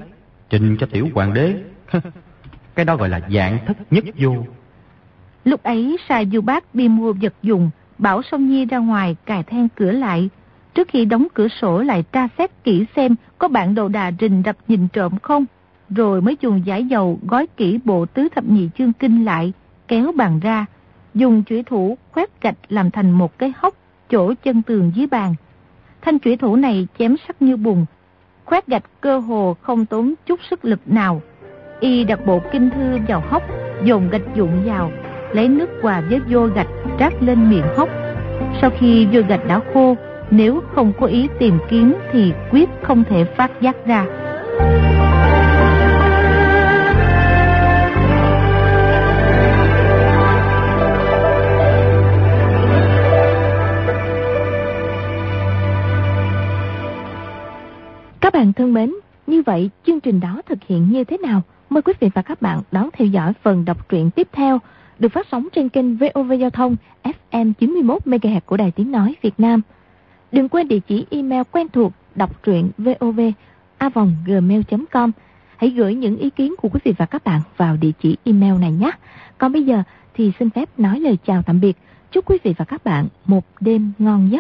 Trình cho tiểu hoàng đế. cái đó gọi là dạng thất nhất vô. Lúc ấy sai du bác đi mua vật dùng bảo Song Nhi ra ngoài cài then cửa lại. Trước khi đóng cửa sổ lại tra xét kỹ xem có bạn đồ đà rình rập nhìn trộm không. Rồi mới dùng giải dầu gói kỹ bộ tứ thập nhị chương kinh lại, kéo bàn ra, dùng chủy thủ khoét gạch làm thành một cái hốc chỗ chân tường dưới bàn. Thanh chủy thủ này chém sắc như bùn, khoét gạch cơ hồ không tốn chút sức lực nào. Y đặt bộ kinh thư vào hốc, dồn gạch dụng vào, lấy nước quà với vô gạch trát lên miệng hốc. Sau khi vô gạch đã khô, nếu không có ý tìm kiếm thì quyết không thể phát giác ra. Các bạn thân mến, như vậy chương trình đó thực hiện như thế nào? Mời quý vị và các bạn đón theo dõi phần đọc truyện tiếp theo, được phát sóng trên kênh VOV Giao thông FM 91 MHz của Đài Tiếng nói Việt Nam. Đừng quên địa chỉ email quen thuộc đọc truyện VOV gmail.com. Hãy gửi những ý kiến của quý vị và các bạn vào địa chỉ email này nhé. Còn bây giờ thì xin phép nói lời chào tạm biệt. Chúc quý vị và các bạn một đêm ngon nhất.